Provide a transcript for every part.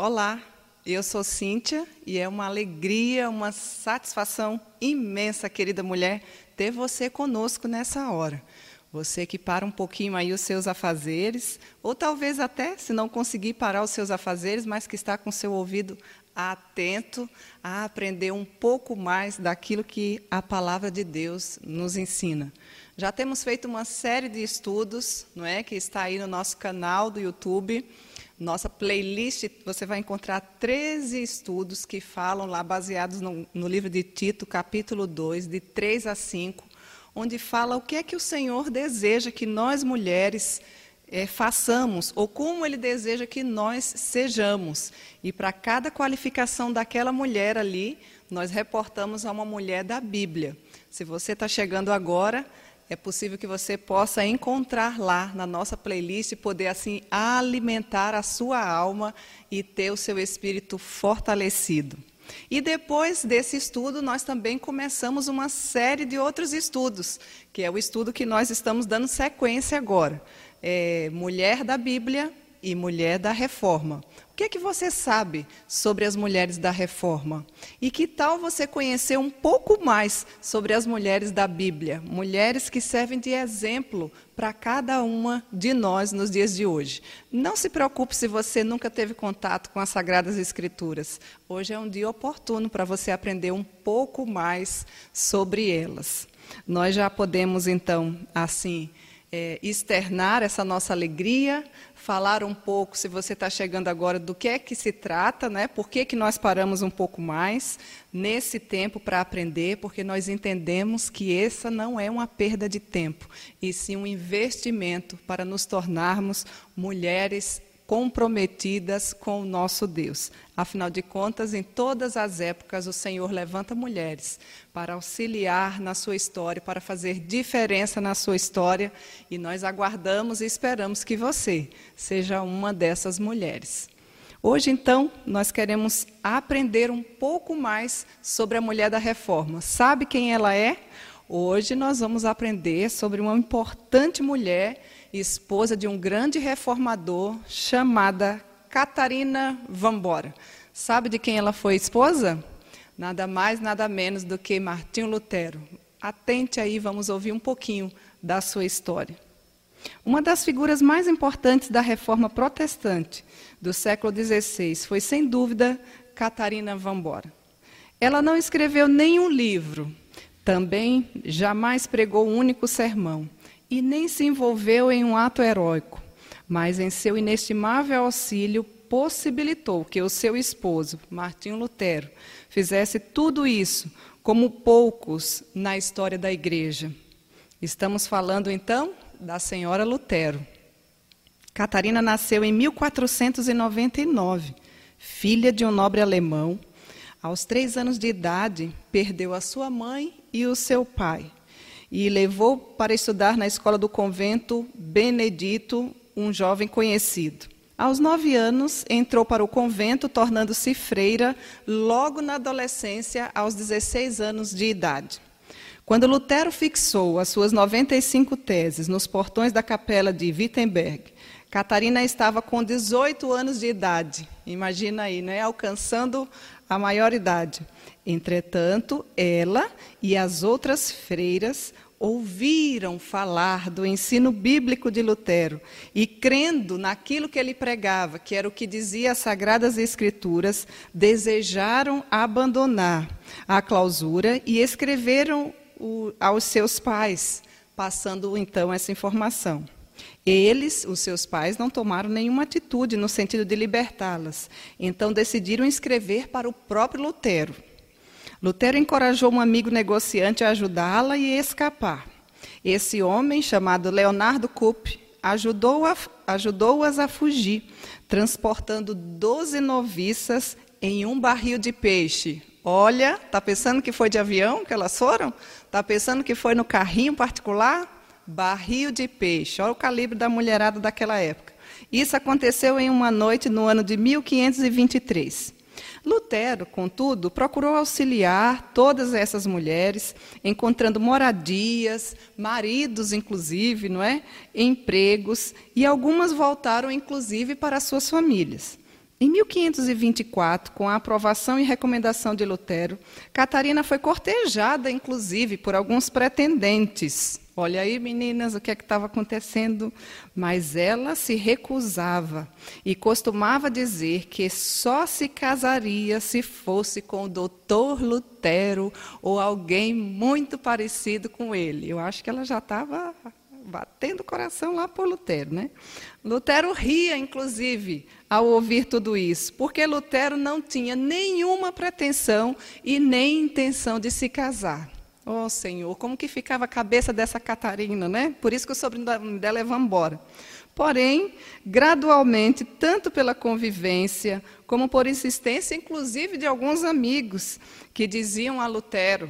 Olá, eu sou Cíntia e é uma alegria, uma satisfação imensa, querida mulher, ter você conosco nessa hora. Você que para um pouquinho aí os seus afazeres, ou talvez até, se não conseguir parar os seus afazeres, mas que está com seu ouvido atento a aprender um pouco mais daquilo que a palavra de Deus nos ensina. Já temos feito uma série de estudos, não é, que está aí no nosso canal do YouTube nossa playlist, você vai encontrar 13 estudos que falam lá, baseados no, no, livro de Tito, capítulo 2, de 3 a 5, onde fala o que é que o Senhor deseja que nós mulheres é, façamos, ou como Ele deseja que nós sejamos. E para cada qualificação daquela mulher ali, nós reportamos a uma mulher da Bíblia. Se você está chegando agora, é possível que você possa encontrar lá na nossa playlist e poder assim alimentar a sua alma e ter o seu espírito fortalecido. E depois desse estudo, nós também começamos uma série de outros estudos, que é o estudo que nós estamos dando sequência agora. É Mulher da Bíblia e Mulher da Reforma que é que você sabe sobre as mulheres da reforma? E que tal você conhecer um pouco mais sobre as mulheres da Bíblia? Mulheres que servem de exemplo para cada uma de nós nos dias de hoje. Não se preocupe se você nunca teve contato com as Sagradas Escrituras. Hoje é um dia oportuno para você aprender um pouco mais sobre elas. Nós já podemos, então, assim, é, externar essa nossa alegria, falar um pouco, se você está chegando agora, do que é que se trata, né? por que, que nós paramos um pouco mais nesse tempo para aprender, porque nós entendemos que essa não é uma perda de tempo, e sim um investimento para nos tornarmos mulheres comprometidas com o nosso Deus. Afinal de contas, em todas as épocas, o Senhor levanta mulheres para auxiliar na sua história, para fazer diferença na sua história, e nós aguardamos e esperamos que você seja uma dessas mulheres. Hoje, então, nós queremos aprender um pouco mais sobre a mulher da reforma. Sabe quem ela é? Hoje nós vamos aprender sobre uma importante mulher esposa de um grande reformador chamada Catarina Vambora. Sabe de quem ela foi esposa? Nada mais, nada menos do que Martinho Lutero. Atente aí, vamos ouvir um pouquinho da sua história. Uma das figuras mais importantes da reforma protestante do século XVI foi, sem dúvida, Catarina Vambora. Ela não escreveu nenhum livro, também jamais pregou um único sermão e nem se envolveu em um ato heróico, mas em seu inestimável auxílio possibilitou que o seu esposo, Martinho Lutero, fizesse tudo isso como poucos na história da igreja. Estamos falando então da senhora Lutero. Catarina nasceu em 1499, filha de um nobre alemão. Aos três anos de idade, perdeu a sua mãe e o seu pai e levou para estudar na escola do convento Benedito um jovem conhecido. Aos nove anos, entrou para o convento, tornando-se freira logo na adolescência, aos 16 anos de idade. Quando Lutero fixou as suas 95 teses nos portões da capela de Wittenberg, Catarina estava com 18 anos de idade. Imagina aí, né? alcançando a maioridade. Entretanto, ela e as outras freiras ouviram falar do ensino bíblico de Lutero e, crendo naquilo que ele pregava, que era o que dizia as Sagradas Escrituras, desejaram abandonar a clausura e escreveram o, aos seus pais, passando então essa informação. Eles, os seus pais, não tomaram nenhuma atitude no sentido de libertá-las, então decidiram escrever para o próprio Lutero. Lutero encorajou um amigo negociante a ajudá-la e escapar. Esse homem, chamado Leonardo Kupp, ajudou-as ajudou a fugir, transportando doze noviças em um barril de peixe. Olha, está pensando que foi de avião que elas foram? Está pensando que foi no carrinho particular? Barril de peixe. Olha o calibre da mulherada daquela época. Isso aconteceu em uma noite no ano de 1523. Lutero, contudo, procurou auxiliar todas essas mulheres, encontrando moradias, maridos, inclusive, não é? empregos, e algumas voltaram, inclusive, para suas famílias. Em 1524, com a aprovação e recomendação de Lutero, Catarina foi cortejada, inclusive, por alguns pretendentes. Olha aí, meninas, o que é que estava acontecendo. Mas ela se recusava e costumava dizer que só se casaria se fosse com o doutor Lutero ou alguém muito parecido com ele. Eu acho que ela já estava batendo o coração lá por Lutero, né? Lutero ria, inclusive, ao ouvir tudo isso, porque Lutero não tinha nenhuma pretensão e nem intenção de se casar. Oh, Senhor, como que ficava a cabeça dessa Catarina, né? Por isso que o sobrenome dela é Vambora. Porém, gradualmente, tanto pela convivência, como por insistência, inclusive, de alguns amigos que diziam a Lutero,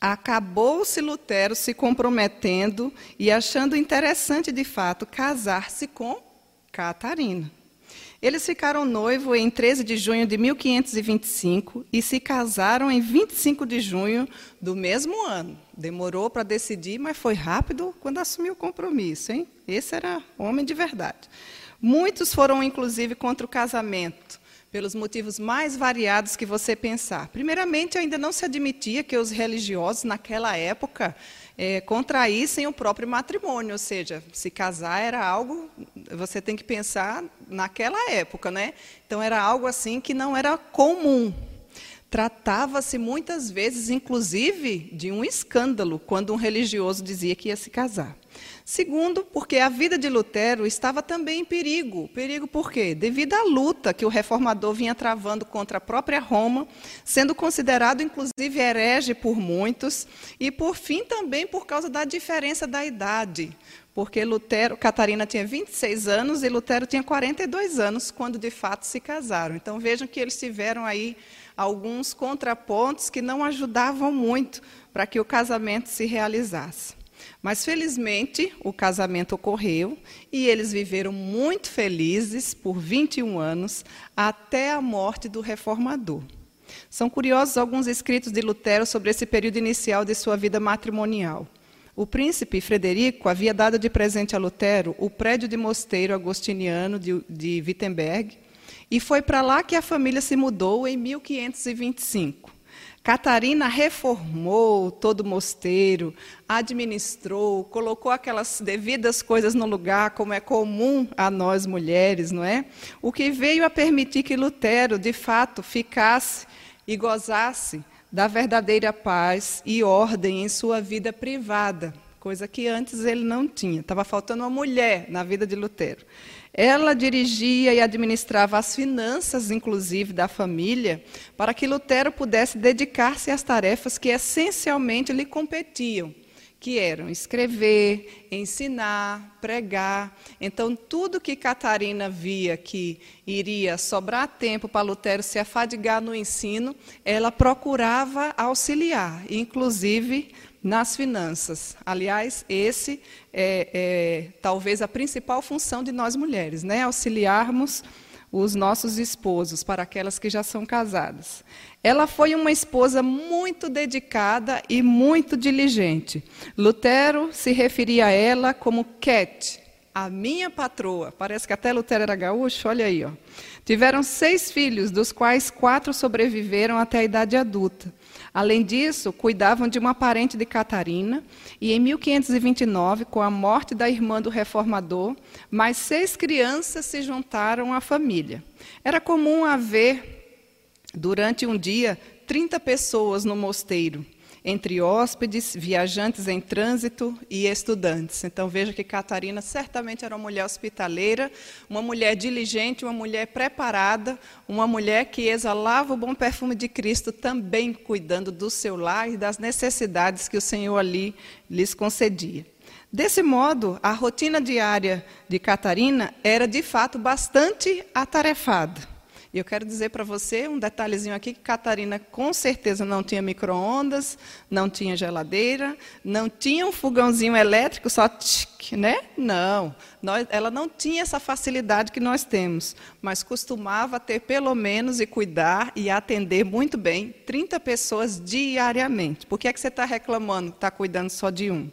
acabou-se Lutero se comprometendo e achando interessante, de fato, casar-se com Catarina. Eles ficaram noivos em 13 de junho de 1525 e se casaram em 25 de junho do mesmo ano. Demorou para decidir, mas foi rápido quando assumiu o compromisso. Hein? Esse era homem de verdade. Muitos foram, inclusive, contra o casamento, pelos motivos mais variados que você pensar. Primeiramente, ainda não se admitia que os religiosos, naquela época, é, o próprio matrimônio, ou seja, se casar era algo, você tem que pensar naquela época, né? Então era algo assim que não era comum. Tratava-se muitas vezes, inclusive, de um escândalo quando um religioso dizia que ia se casar. Segundo, porque a vida de Lutero estava também em perigo. Perigo por quê? Devido à luta que o reformador vinha travando contra a própria Roma, sendo considerado inclusive herege por muitos, e por fim também por causa da diferença da idade. Porque Lutero, Catarina tinha 26 anos e Lutero tinha 42 anos quando de fato se casaram. Então vejam que eles tiveram aí alguns contrapontos que não ajudavam muito para que o casamento se realizasse. Mas felizmente o casamento ocorreu e eles viveram muito felizes por 21 anos até a morte do reformador. São curiosos alguns escritos de Lutero sobre esse período inicial de sua vida matrimonial. O príncipe Frederico havia dado de presente a Lutero o prédio de mosteiro agostiniano de, de Wittenberg, e foi para lá que a família se mudou em 1525. Catarina reformou todo o mosteiro, administrou, colocou aquelas devidas coisas no lugar, como é comum a nós mulheres, não é? O que veio a permitir que Lutero, de fato, ficasse e gozasse da verdadeira paz e ordem em sua vida privada, coisa que antes ele não tinha. Estava faltando uma mulher na vida de Lutero. Ela dirigia e administrava as finanças, inclusive, da família, para que Lutero pudesse dedicar-se às tarefas que essencialmente lhe competiam, que eram escrever, ensinar, pregar. Então, tudo que Catarina via que iria sobrar tempo para Lutero se afadigar no ensino, ela procurava auxiliar, inclusive nas finanças. Aliás, esse é, é, talvez a principal função de nós mulheres, né? auxiliarmos os nossos esposos, para aquelas que já são casadas. Ela foi uma esposa muito dedicada e muito diligente. Lutero se referia a ela como Cat, a minha patroa. Parece que até Lutero era gaúcho, olha aí. Ó. Tiveram seis filhos, dos quais quatro sobreviveram até a idade adulta. Além disso, cuidavam de uma parente de Catarina, e em 1529, com a morte da irmã do reformador, mais seis crianças se juntaram à família. Era comum haver, durante um dia, 30 pessoas no mosteiro entre hóspedes, viajantes em trânsito e estudantes. Então veja que Catarina certamente era uma mulher hospitaleira, uma mulher diligente, uma mulher preparada, uma mulher que exalava o bom perfume de Cristo, também cuidando do seu lar e das necessidades que o Senhor ali lhes concedia. Desse modo, a rotina diária de Catarina era de fato bastante atarefada. E eu quero dizer para você um detalhezinho aqui que Catarina com certeza não tinha micro-ondas, não tinha geladeira, não tinha um fogãozinho elétrico só tchic, né? Não, nós, ela não tinha essa facilidade que nós temos, mas costumava ter pelo menos e cuidar e atender muito bem 30 pessoas diariamente. Por que é que você está reclamando que está cuidando só de um?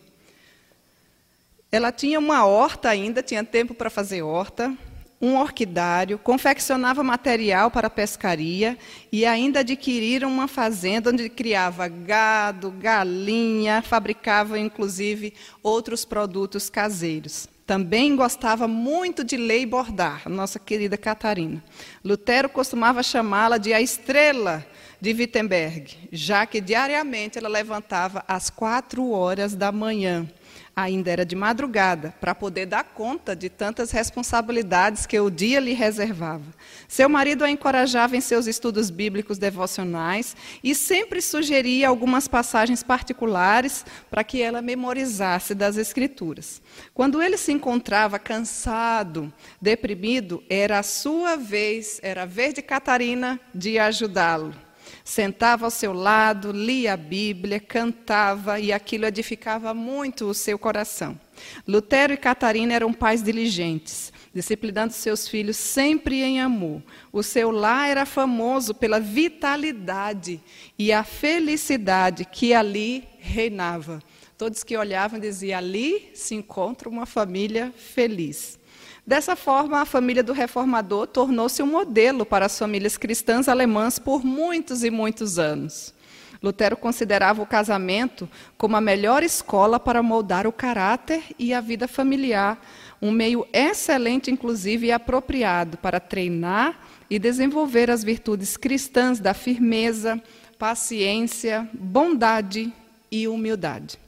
Ela tinha uma horta ainda, tinha tempo para fazer horta, um orquidário, confeccionava material para pescaria e ainda adquiriram uma fazenda onde criava gado, galinha, fabricava inclusive outros produtos caseiros. Também gostava muito de ler e bordar, nossa querida Catarina. Lutero costumava chamá-la de a estrela de Wittenberg, já que diariamente ela levantava às quatro horas da manhã ainda era de madrugada, para poder dar conta de tantas responsabilidades que o dia lhe reservava. Seu marido a encorajava em seus estudos bíblicos devocionais e sempre sugeria algumas passagens particulares para que ela memorizasse das Escrituras. Quando ele se encontrava cansado, deprimido, era a sua vez, era a vez de Catarina de ajudá-lo. Sentava ao seu lado, lia a Bíblia, cantava e aquilo edificava muito o seu coração. Lutero e Catarina eram pais diligentes, disciplinando seus filhos sempre em amor. O seu lar era famoso pela vitalidade e a felicidade que ali reinava. Todos que olhavam diziam: ali se encontra uma família feliz. Dessa forma, a família do reformador tornou-se um modelo para as famílias cristãs alemãs por muitos e muitos anos. Lutero considerava o casamento como a melhor escola para moldar o caráter e a vida familiar, um meio excelente, inclusive, e apropriado para treinar e desenvolver as virtudes cristãs da firmeza, paciência, bondade e humildade.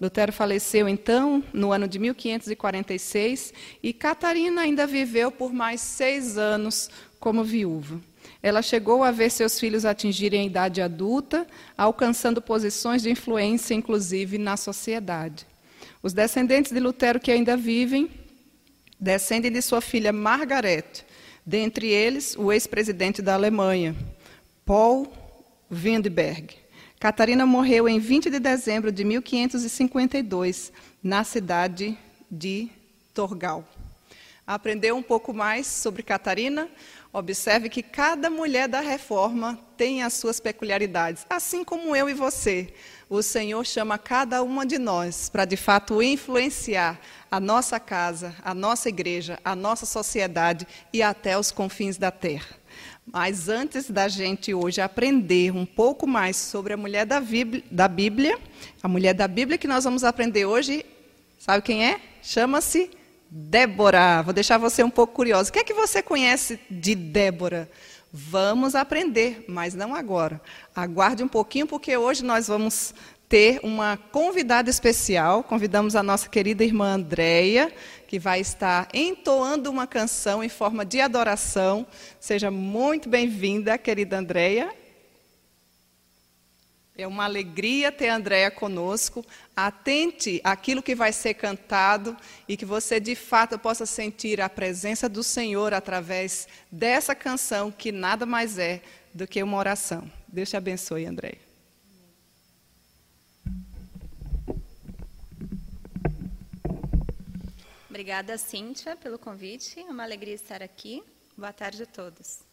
Lutero faleceu então no ano de 1546 e Catarina ainda viveu por mais seis anos como viúva. Ela chegou a ver seus filhos atingirem a idade adulta, alcançando posições de influência, inclusive na sociedade. Os descendentes de Lutero que ainda vivem descendem de sua filha Margaret, dentre eles o ex-presidente da Alemanha, Paul Windberg. Catarina morreu em 20 de dezembro de 1552, na cidade de Torgal. Aprendeu um pouco mais sobre Catarina? Observe que cada mulher da reforma tem as suas peculiaridades, assim como eu e você. O Senhor chama cada uma de nós para, de fato, influenciar a nossa casa, a nossa igreja, a nossa sociedade e até os confins da terra. Mas antes da gente hoje aprender um pouco mais sobre a mulher da Bíblia, a mulher da Bíblia que nós vamos aprender hoje, sabe quem é? Chama-se Débora. Vou deixar você um pouco curioso. O que é que você conhece de Débora? Vamos aprender, mas não agora. Aguarde um pouquinho, porque hoje nós vamos ter uma convidada especial. Convidamos a nossa querida irmã Andréia, que vai estar entoando uma canção em forma de adoração. Seja muito bem-vinda, querida Andréia. É uma alegria ter a Andréia conosco. Atente àquilo que vai ser cantado e que você, de fato, possa sentir a presença do Senhor através dessa canção, que nada mais é do que uma oração. Deus te abençoe, Andréia. Obrigada, Cíntia, pelo convite. É uma alegria estar aqui. Boa tarde a todos.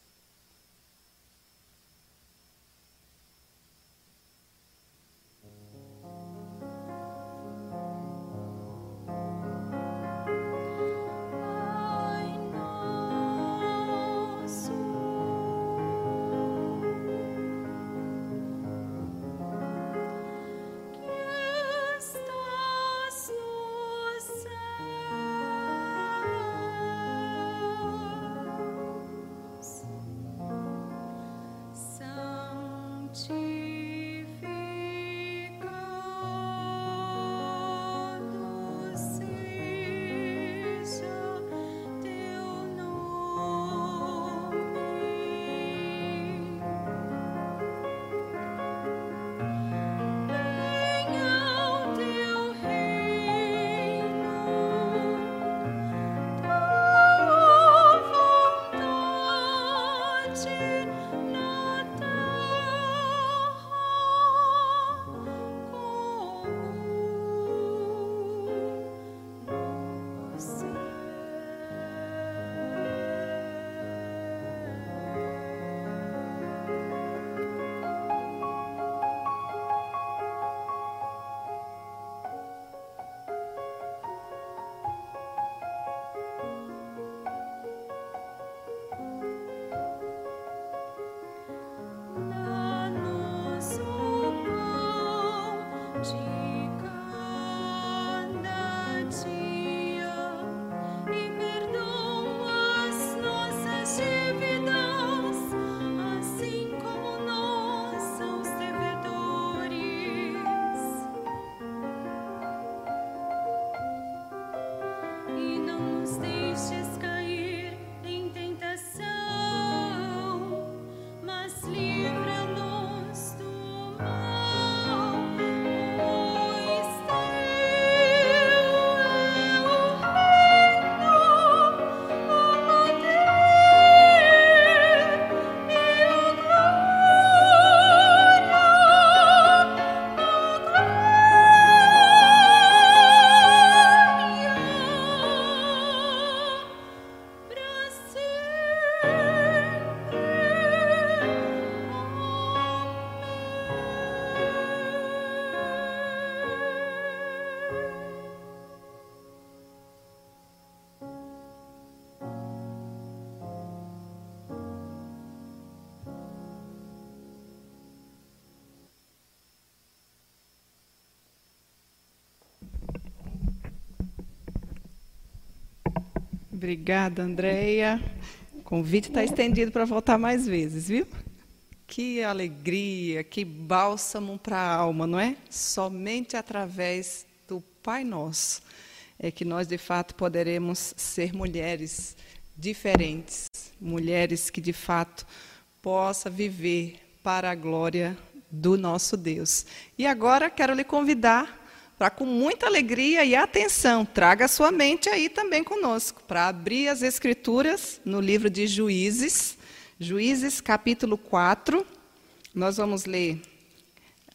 Obrigada, Andréia. O convite está estendido para voltar mais vezes, viu? Que alegria, que bálsamo para a alma, não é? Somente através do Pai Nosso é que nós, de fato, poderemos ser mulheres diferentes, mulheres que, de fato, possa viver para a glória do nosso Deus. E agora quero lhe convidar para, com muita alegria e atenção, traga a sua mente aí também conosco, para abrir as Escrituras no livro de Juízes, Juízes capítulo 4. Nós vamos ler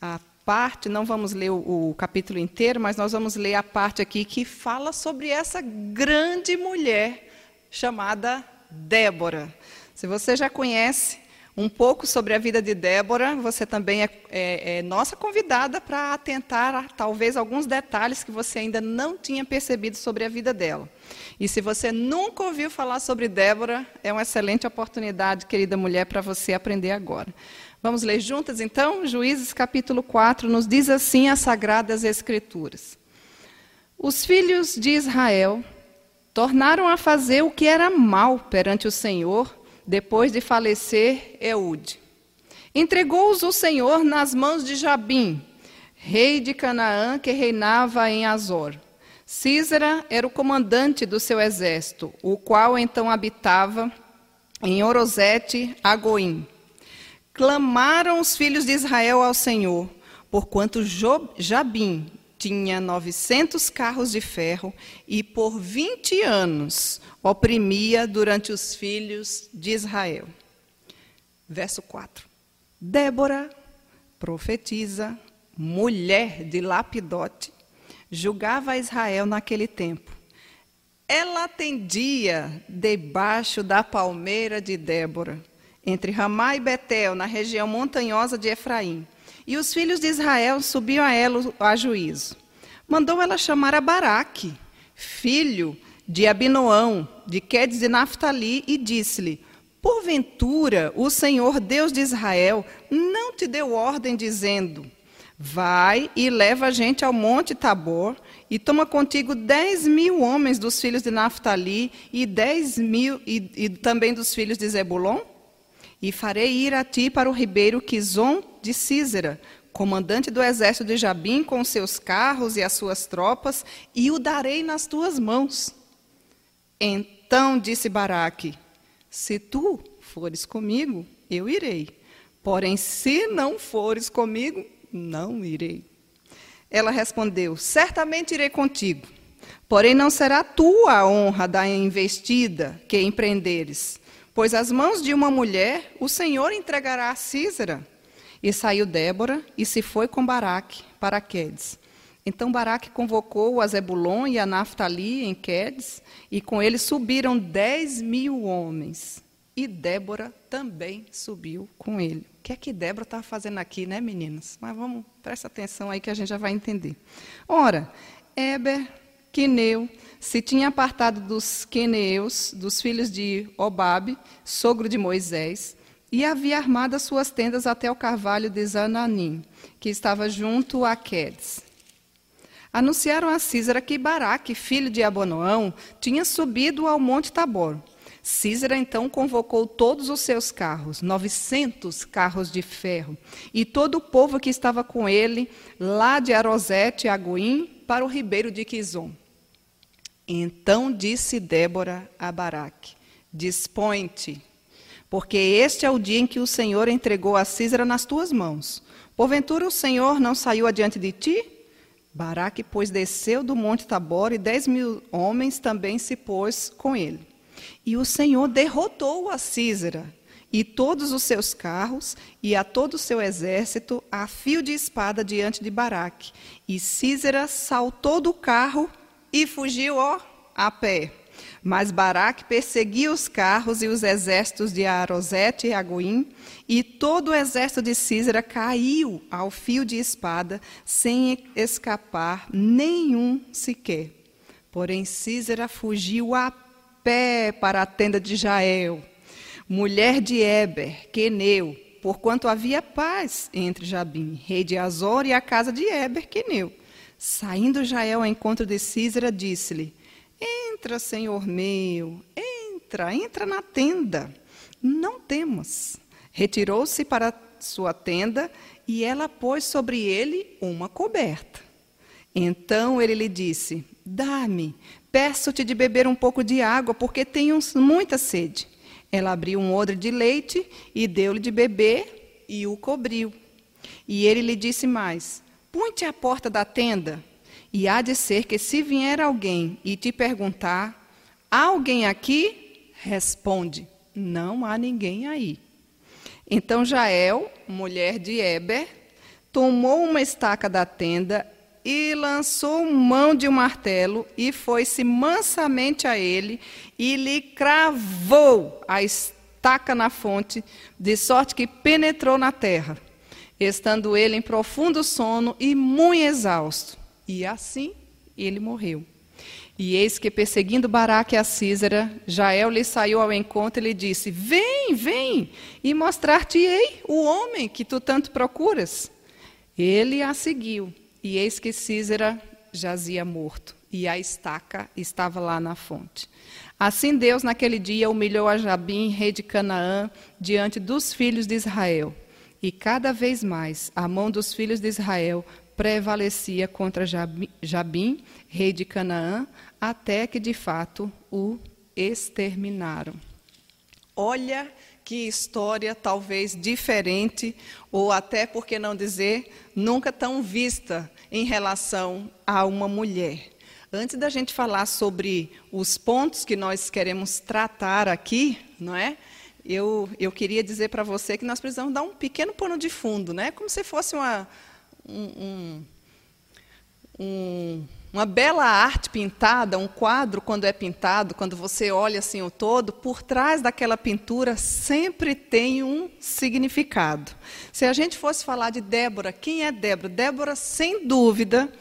a parte, não vamos ler o, o, capítulo inteiro, mas nós vamos ler a parte aqui que fala sobre essa grande mulher chamada Débora. Se você já conhece um pouco sobre a vida de Débora, você também é, é, é nossa convidada para atentar a talvez alguns detalhes que você ainda não tinha percebido sobre a vida dela. E se você nunca ouviu falar sobre Débora, é uma excelente oportunidade, querida mulher, para você aprender agora. Vamos ler juntas então? Juízes capítulo 4 nos diz assim as sagradas escrituras. Os filhos de Israel tornaram a fazer o que era mal perante o Senhor depois de falecer Eude. Entregou-os o Senhor nas mãos de Jabim, rei de Canaã, que reinava em Azor. Císera era o comandante do seu exército, o qual então habitava em Orozete, Agoim. Clamaram os filhos de Israel ao Senhor, porquanto Jabim tinha 900 carros de ferro e por 20 anos oprimia durante os filhos de Israel. Verso 4. Débora, profetiza, mulher de Lapidote, julgava Israel naquele tempo. Ela atendia debaixo da palmeira de Débora entre Ramá e Betel, na região montanhosa de Efraim. E os filhos de Israel subiam a ela a juízo. Mandou ela chamar a Baraque, filho de Abinoão, de Quedes de Naphtali, e disse-lhe: Porventura o Senhor Deus de Israel não te deu ordem dizendo: Vai e leva a gente ao monte Tabor e toma contigo dez mil homens dos filhos de Naphtali e dez mil e, e também dos filhos de Zebulon? E farei ir a ti para o ribeiro Quizon de Císera, comandante do exército de Jabim, com seus carros e as suas tropas, e o darei nas tuas mãos. Então disse Baraque: Se tu fores comigo, eu irei. Porém, se não fores comigo, não irei. Ela respondeu: Certamente irei contigo. Porém, não será tua a honra da investida que empreenderes Pois as mãos de uma mulher o Senhor entregará a Císera. E saiu Débora e se foi com Baraque para Quedes. Então Baraque convocou a Zebulon e a Naftali em Quedes, e com ele subiram dez mil homens. E Débora também subiu com ele. O que é que Débora estava fazendo aqui, né, meninas? Mas vamos, presta atenção aí que a gente já vai entender. Ora, Eber, Quineu, se tinha apartado dos queneus, dos filhos de Obabe, sogro de Moisés, e havia armado as suas tendas até o carvalho de Zananim, que estava junto a Quedes. Anunciaram a Císara que Baraque, filho de Abonoão, tinha subido ao monte Tabor. Císara então convocou todos os seus carros, 900 carros de ferro, e todo o povo que estava com ele, lá de Arosete a Goim, para o ribeiro de Quizon. Então disse Débora a Baraque: Dispõe-te, porque este é o dia em que o Senhor entregou a Císara nas tuas mãos. Porventura o Senhor não saiu adiante de ti? Baraque, pois, desceu do monte Tabor e dez mil homens também se pôs com ele. E o Senhor derrotou a Císara e todos os seus carros e a todo o seu exército a fio de espada diante de Baraque. E Císara saltou do carro e fugiu ó, a pé. Mas Baraque perseguia os carros e os exércitos de Arosete e Agoim, e todo o exército de Císera caiu ao fio de espada, sem escapar nenhum sequer. Porém, Císera fugiu a pé para a tenda de Jael, mulher de Eber, Queneu, porquanto havia paz entre Jabim, rei de Azor, e a casa de Eber, Queneu. Saindo Jael ao encontro de Císera, disse-lhe: Entra, Senhor meu, entra, entra na tenda. Não temas. Retirou-se para sua tenda e ela pôs sobre ele uma coberta. Então ele lhe disse: Dá-me, peço-te de beber um pouco de água, porque tenho muita sede. Ela abriu um odre de leite e deu-lhe de beber e o cobriu. E ele lhe disse mais: Põe-te à porta da tenda, e há de ser que se vier alguém e te perguntar: Há alguém aqui? Responde: Não há ninguém aí. Então Jael, mulher de Eber, tomou uma estaca da tenda e lançou mão de um martelo e foi-se mansamente a ele e lhe cravou a estaca na fonte, de sorte que penetrou na terra, estando ele em profundo sono e muito exausto. E assim ele morreu. E eis que, perseguindo Baraque a Císera, Jael lhe saiu ao encontro e lhe disse: Vem, vem, e mostrar-te-ei o homem que tu tanto procuras. Ele a seguiu, e eis que Císera jazia morto, e a estaca estava lá na fonte. Assim Deus, naquele dia, humilhou a Jabim, rei de Canaã, diante dos filhos de Israel. E cada vez mais a mão dos filhos de Israel prevalecia contra Jabim, rei de Canaã, até que de fato o exterminaram. Olha que história talvez diferente, ou até, por que não dizer, nunca tão vista em relação a uma mulher. Antes da gente falar sobre os pontos que nós queremos tratar aqui, não é? Eu, eu queria dizer para você que nós precisamos dar um pequeno pano de fundo, né? Como se fosse uma, um, um, uma bela arte pintada, um quadro, quando é pintado, quando você olha assim o todo, por trás daquela pintura sempre tem um significado. Se a gente fosse falar de Débora, quem é Débora? Débora, sem dúvida,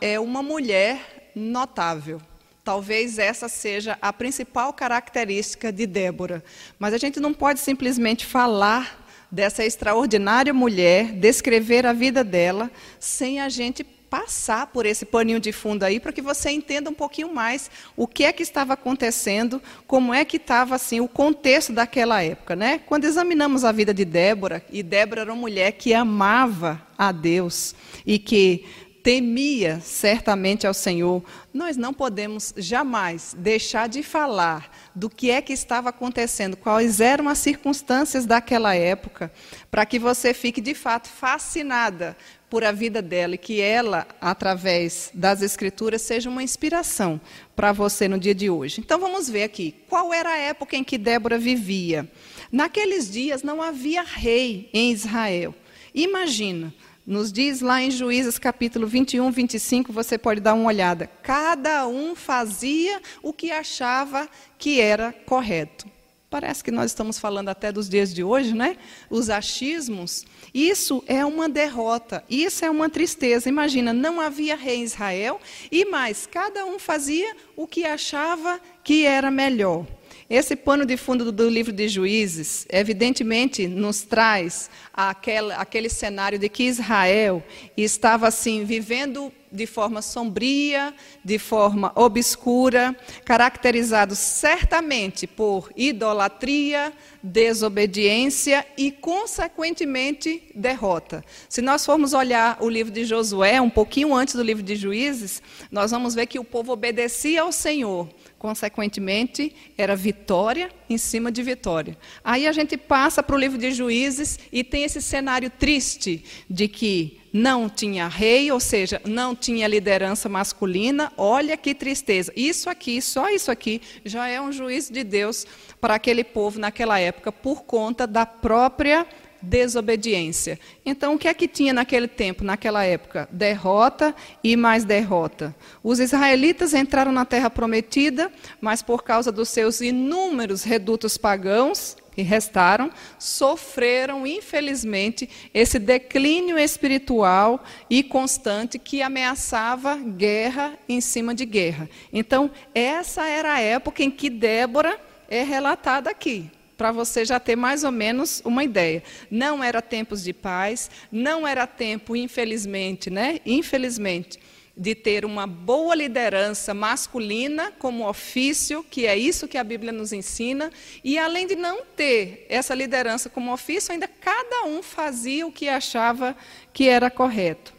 é uma mulher notável. Talvez essa seja a principal característica de Débora. Mas a gente não pode simplesmente falar dessa extraordinária mulher, descrever a vida dela, sem a gente passar por esse paninho de fundo aí, para que você entenda um pouquinho mais o que é que estava acontecendo, como é que estava assim o contexto daquela época, né? Quando examinamos a vida de Débora, e Débora era uma mulher que amava a Deus e que temia certamente ao Senhor, nós não podemos jamais deixar de falar do que é que estava acontecendo, quais eram as circunstâncias daquela época, para que você fique de fato fascinada por a vida dela e que ela, através das Escrituras, seja uma inspiração para você no dia de hoje. Então vamos ver aqui qual era a época em que Débora vivia. Naqueles dias não havia rei em Israel. Imagina, nos diz lá em Juízes capítulo 21, 25, você pode dar uma olhada. Cada um fazia o que achava que era correto. Parece que nós estamos falando até dos dias de hoje, né? Os achismos. Isso é uma derrota, isso é uma tristeza. Imagina, não havia rei em Israel e mais, cada um fazia o que achava que era melhor. Esse pano de fundo do livro de Juízes, evidentemente, nos traz aquele, cenário de que Israel estava assim vivendo de forma sombria, de forma obscura, caracterizado certamente por idolatria, desobediência e, consequentemente, derrota. Se nós formos olhar o livro de Josué, um pouquinho antes do livro de Juízes, nós vamos ver que o povo obedecia ao Senhor. Consequentemente, era vitória em cima de vitória. Aí a gente passa para o livro de Juízes e tem esse cenário triste de que não tinha rei, ou seja, não tinha liderança masculina. Olha que tristeza. Isso aqui, só isso aqui, já é um juízo de Deus para aquele povo naquela época, por conta da própria desobediência. Então, o que é que tinha naquele tempo, naquela época? Derrota e mais derrota. Os israelitas entraram na terra prometida, mas por causa dos seus inúmeros redutos pagãos, que restaram, sofreram, infelizmente, esse declínio espiritual e constante que ameaçava guerra em cima de guerra. Então, essa era a época em que Débora é relatada aqui para você já ter mais ou menos uma ideia. Não era tempos de paz, não era tempo, infelizmente, né? Infelizmente, de ter uma boa liderança masculina como ofício, que é isso que a Bíblia nos ensina, e além de não ter essa liderança como ofício, ainda cada um fazia o que achava que era correto.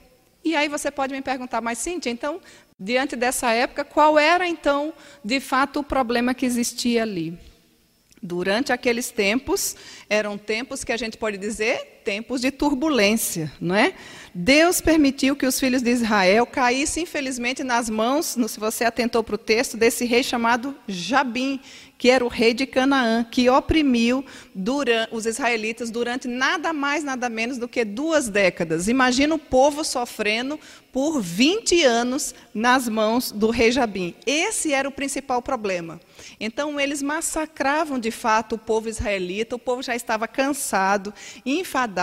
E aí você pode me perguntar, mas Cíntia, então, diante dessa época, qual era então, de fato, o problema que existia ali? Durante aqueles tempos, eram tempos que a gente pode dizer tempos de turbulência, não é? Deus permitiu que os filhos de Israel caíssem, infelizmente, nas mãos, se você atentou para o texto, desse rei chamado Jabim, que era o rei de Canaã, que oprimiu durante, os israelitas durante nada mais, nada menos do que duas décadas. Imagina o povo sofrendo por 20 anos nas mãos do rei Jabim. Esse era o principal problema. Então, eles massacravam de fato o povo israelita, o povo já estava cansado, enfadado,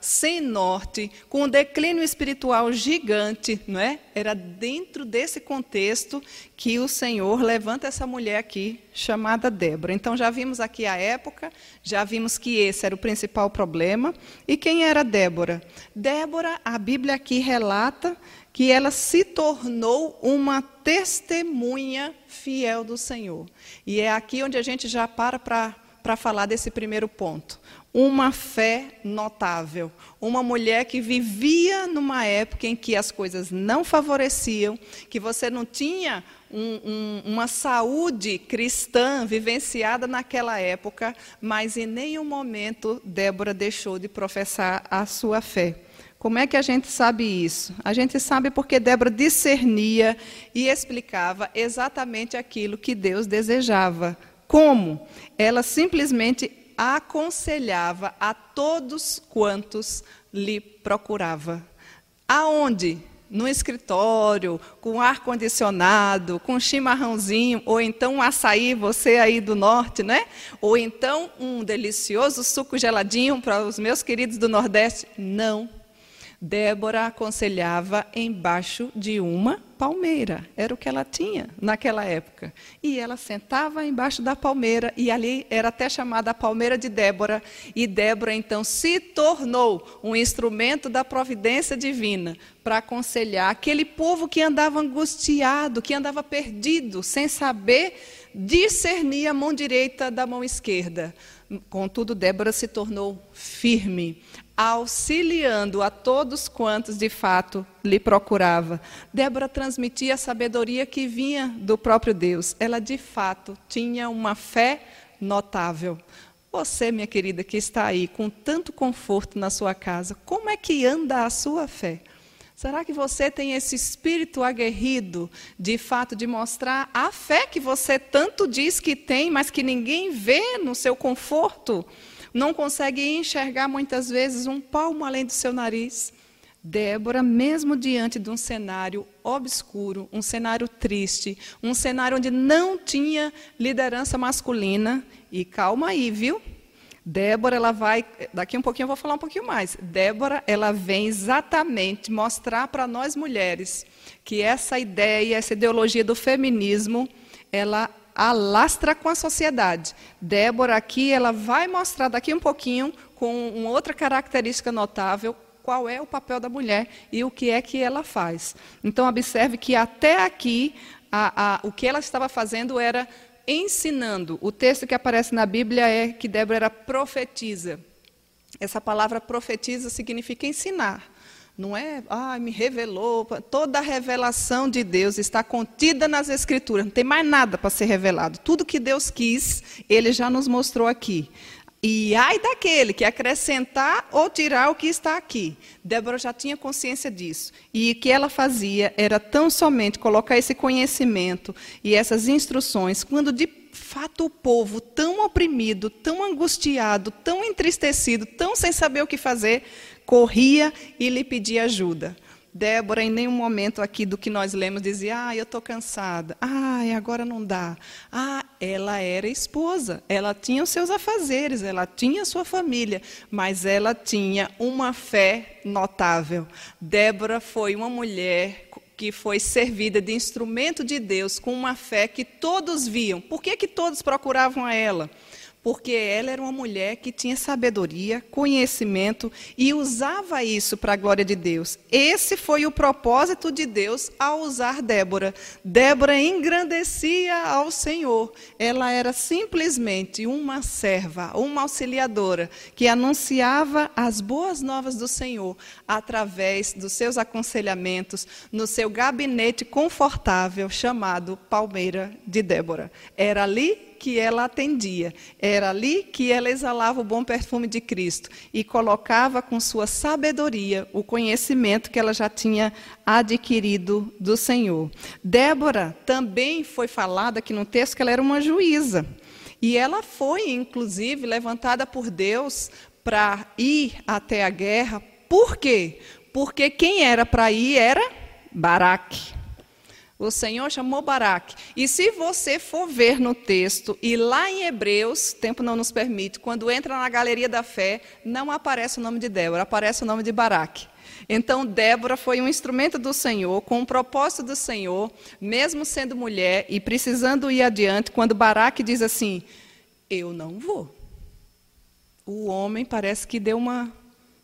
sem norte, com um declínio espiritual gigante, não é? Era dentro desse contexto que o Senhor levanta essa mulher aqui, chamada Débora. Então, já vimos aqui a época, já vimos que esse era o principal problema. E quem era Débora? Débora, a Bíblia aqui relata que ela se tornou uma testemunha fiel do Senhor. E é aqui onde a gente já para para falar desse primeiro ponto. Uma fé notável. Uma mulher que vivia numa época em que as coisas não favoreciam, que você não tinha um, um, uma saúde cristã vivenciada naquela época, mas em nenhum momento Débora deixou de professar a sua fé. Como é que a gente sabe isso? A gente sabe porque Débora discernia e explicava exatamente aquilo que Deus desejava. Como? Ela simplesmente aconselhava a todos quantos lhe procurava. Aonde? No escritório, com ar condicionado, com chimarrãozinho, ou então um açaí, você aí do norte, né? Ou então um delicioso suco geladinho para os meus queridos do Nordeste. Não Débora aconselhava embaixo de uma palmeira, era o que ela tinha naquela época. E ela sentava embaixo da palmeira, e ali era até chamada a palmeira de Débora, e Débora então se tornou um instrumento da providência divina para aconselhar aquele povo que andava angustiado, que andava perdido, sem saber discernir a mão direita da mão esquerda. Contudo, Débora se tornou firme, auxiliando a todos quantos de fato lhe procurava. Débora transmitia a sabedoria que vinha do próprio Deus. Ela de fato tinha uma fé notável. Você, minha querida, que está aí com tanto conforto na sua casa, como é que anda a sua fé? Será que você tem esse espírito aguerrido, de fato, de mostrar a fé que você tanto diz que tem, mas que ninguém vê no seu conforto? Não consegue enxergar muitas vezes um palmo além do seu nariz. Débora, mesmo diante de um cenário obscuro, um cenário triste, um cenário onde não tinha liderança masculina, e calma aí, viu? Débora, ela vai, daqui um pouquinho eu vou falar um pouquinho mais. Débora, ela vem exatamente mostrar para nós mulheres que essa ideia, essa ideologia do feminismo, ela alastra com a sociedade. Débora aqui, ela vai mostrar daqui um pouquinho, com uma outra característica notável, qual é o papel da mulher e o que é que ela faz. Então, observe que até aqui, a, a, o que ela estava fazendo era ensinando. O texto que aparece na Bíblia é que Débora era profetisa. Essa palavra profetiza significa ensinar. Não é, ah, me revelou. Toda a revelação de Deus está contida nas Escrituras. Não tem mais nada para ser revelado. Tudo que Deus quis, Ele já nos mostrou aqui. E ai daquele que acrescentar ou tirar o que está aqui. Débora já tinha consciência disso. E o que ela fazia era tão somente colocar esse conhecimento e essas instruções, quando de fato o povo, tão oprimido, tão angustiado, tão entristecido, tão sem saber o que fazer, corria e lhe pedia ajuda. Débora, em nenhum momento aqui do que nós lemos, dizia: Ah, eu estou cansada. Ah, agora não dá. Ah, ela era esposa. Ela tinha os seus afazeres, ela tinha sua família, mas ela tinha uma fé notável. Débora foi uma mulher que foi servida de instrumento de Deus com uma fé que todos viam. Por que, que todos procuravam a ela? Porque ela era uma mulher que tinha sabedoria, conhecimento e usava isso para a glória de Deus. Esse foi o propósito de Deus ao usar Débora. Débora engrandecia ao Senhor. Ela era simplesmente uma serva, uma auxiliadora que anunciava as boas novas do Senhor através dos seus aconselhamentos no seu gabinete confortável chamado Palmeira de Débora. Era ali que ela atendia. Era ali que ela exalava o bom perfume de Cristo e colocava com sua sabedoria o conhecimento que ela já tinha adquirido do Senhor. Débora também foi falada aqui no texto que ela era uma juíza. E ela foi, inclusive, levantada por Deus para ir até a guerra. Por quê? Porque quem era para ir era Baraque. O Senhor chamou Baraque. E se você for ver no texto, e lá em Hebreus, tempo não nos permite, quando entra na galeria da fé, não aparece o nome de Débora, aparece o nome de Baraque. Então, Débora foi um instrumento do Senhor, com o um propósito do Senhor, mesmo sendo mulher e precisando ir adiante, quando Baraque diz assim: Eu não vou. O homem parece que deu uma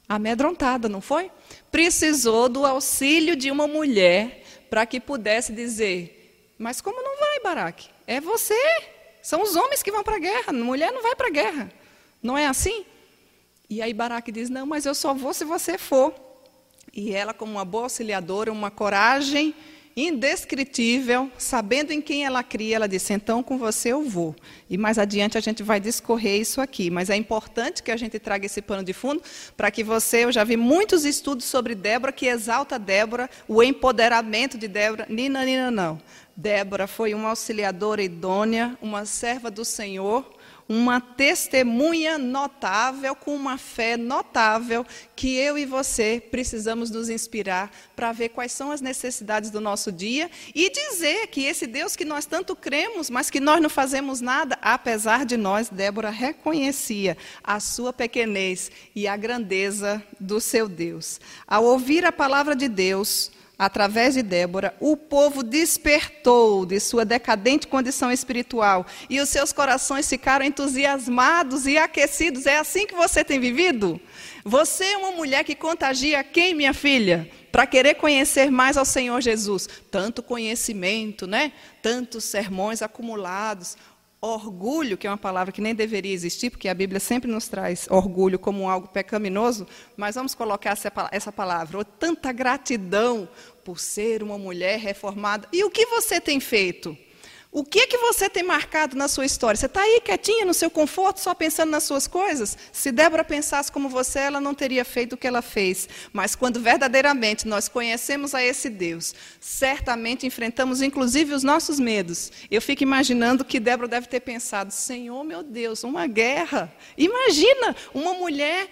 amedrontada, não foi? Precisou do auxílio de uma mulher para que pudesse dizer: Mas como não vai, Baraque? É você. São os homens que vão para a guerra. Mulher não vai para a guerra. Não é assim? E aí Baraque diz: Não, mas eu só vou se você for. E ela, como uma boa auxiliadora, uma coragem indescritível, sabendo em quem ela cria, ela disse: então com você eu vou. E mais adiante a gente vai discorrer isso aqui. Mas é importante que a gente traga esse pano de fundo para que você, eu já vi muitos estudos sobre Débora que exalta Débora, o empoderamento de Débora. Nina, Nina, não. Débora foi uma auxiliadora idônea, uma serva do Senhor uma testemunha notável, com uma fé notável, que eu e você precisamos nos inspirar para ver quais são as necessidades do nosso dia e dizer que esse Deus que nós tanto cremos, mas que nós não fazemos nada, apesar de nós, Débora reconhecia a sua pequenez e a grandeza do seu Deus. Ao ouvir a palavra de Deus, através de Débora, o povo despertou de sua decadente condição espiritual e os seus corações ficaram entusiasmados e aquecidos. É assim que você tem vivido? Você é uma mulher que contagia quem, minha filha? Para querer conhecer mais ao Senhor Jesus. Tanto conhecimento, né? Tantos sermões acumulados orgulho, que é uma palavra que nem deveria existir, porque a Bíblia sempre nos traz orgulho como algo pecaminoso, mas vamos colocar essa palavra, ou tanta gratidão por ser uma mulher reformada. E o que você tem feito? O que é que você tem marcado na sua história? Você está aí quietinha no seu conforto, só pensando nas suas coisas? Se Débora pensasse como você, ela não teria feito o que ela fez. Mas quando verdadeiramente nós conhecemos a esse Deus, certamente enfrentamos inclusive os nossos medos. Eu fico imaginando que Débora deve ter pensado: Senhor, meu Deus, uma guerra. Imagina uma mulher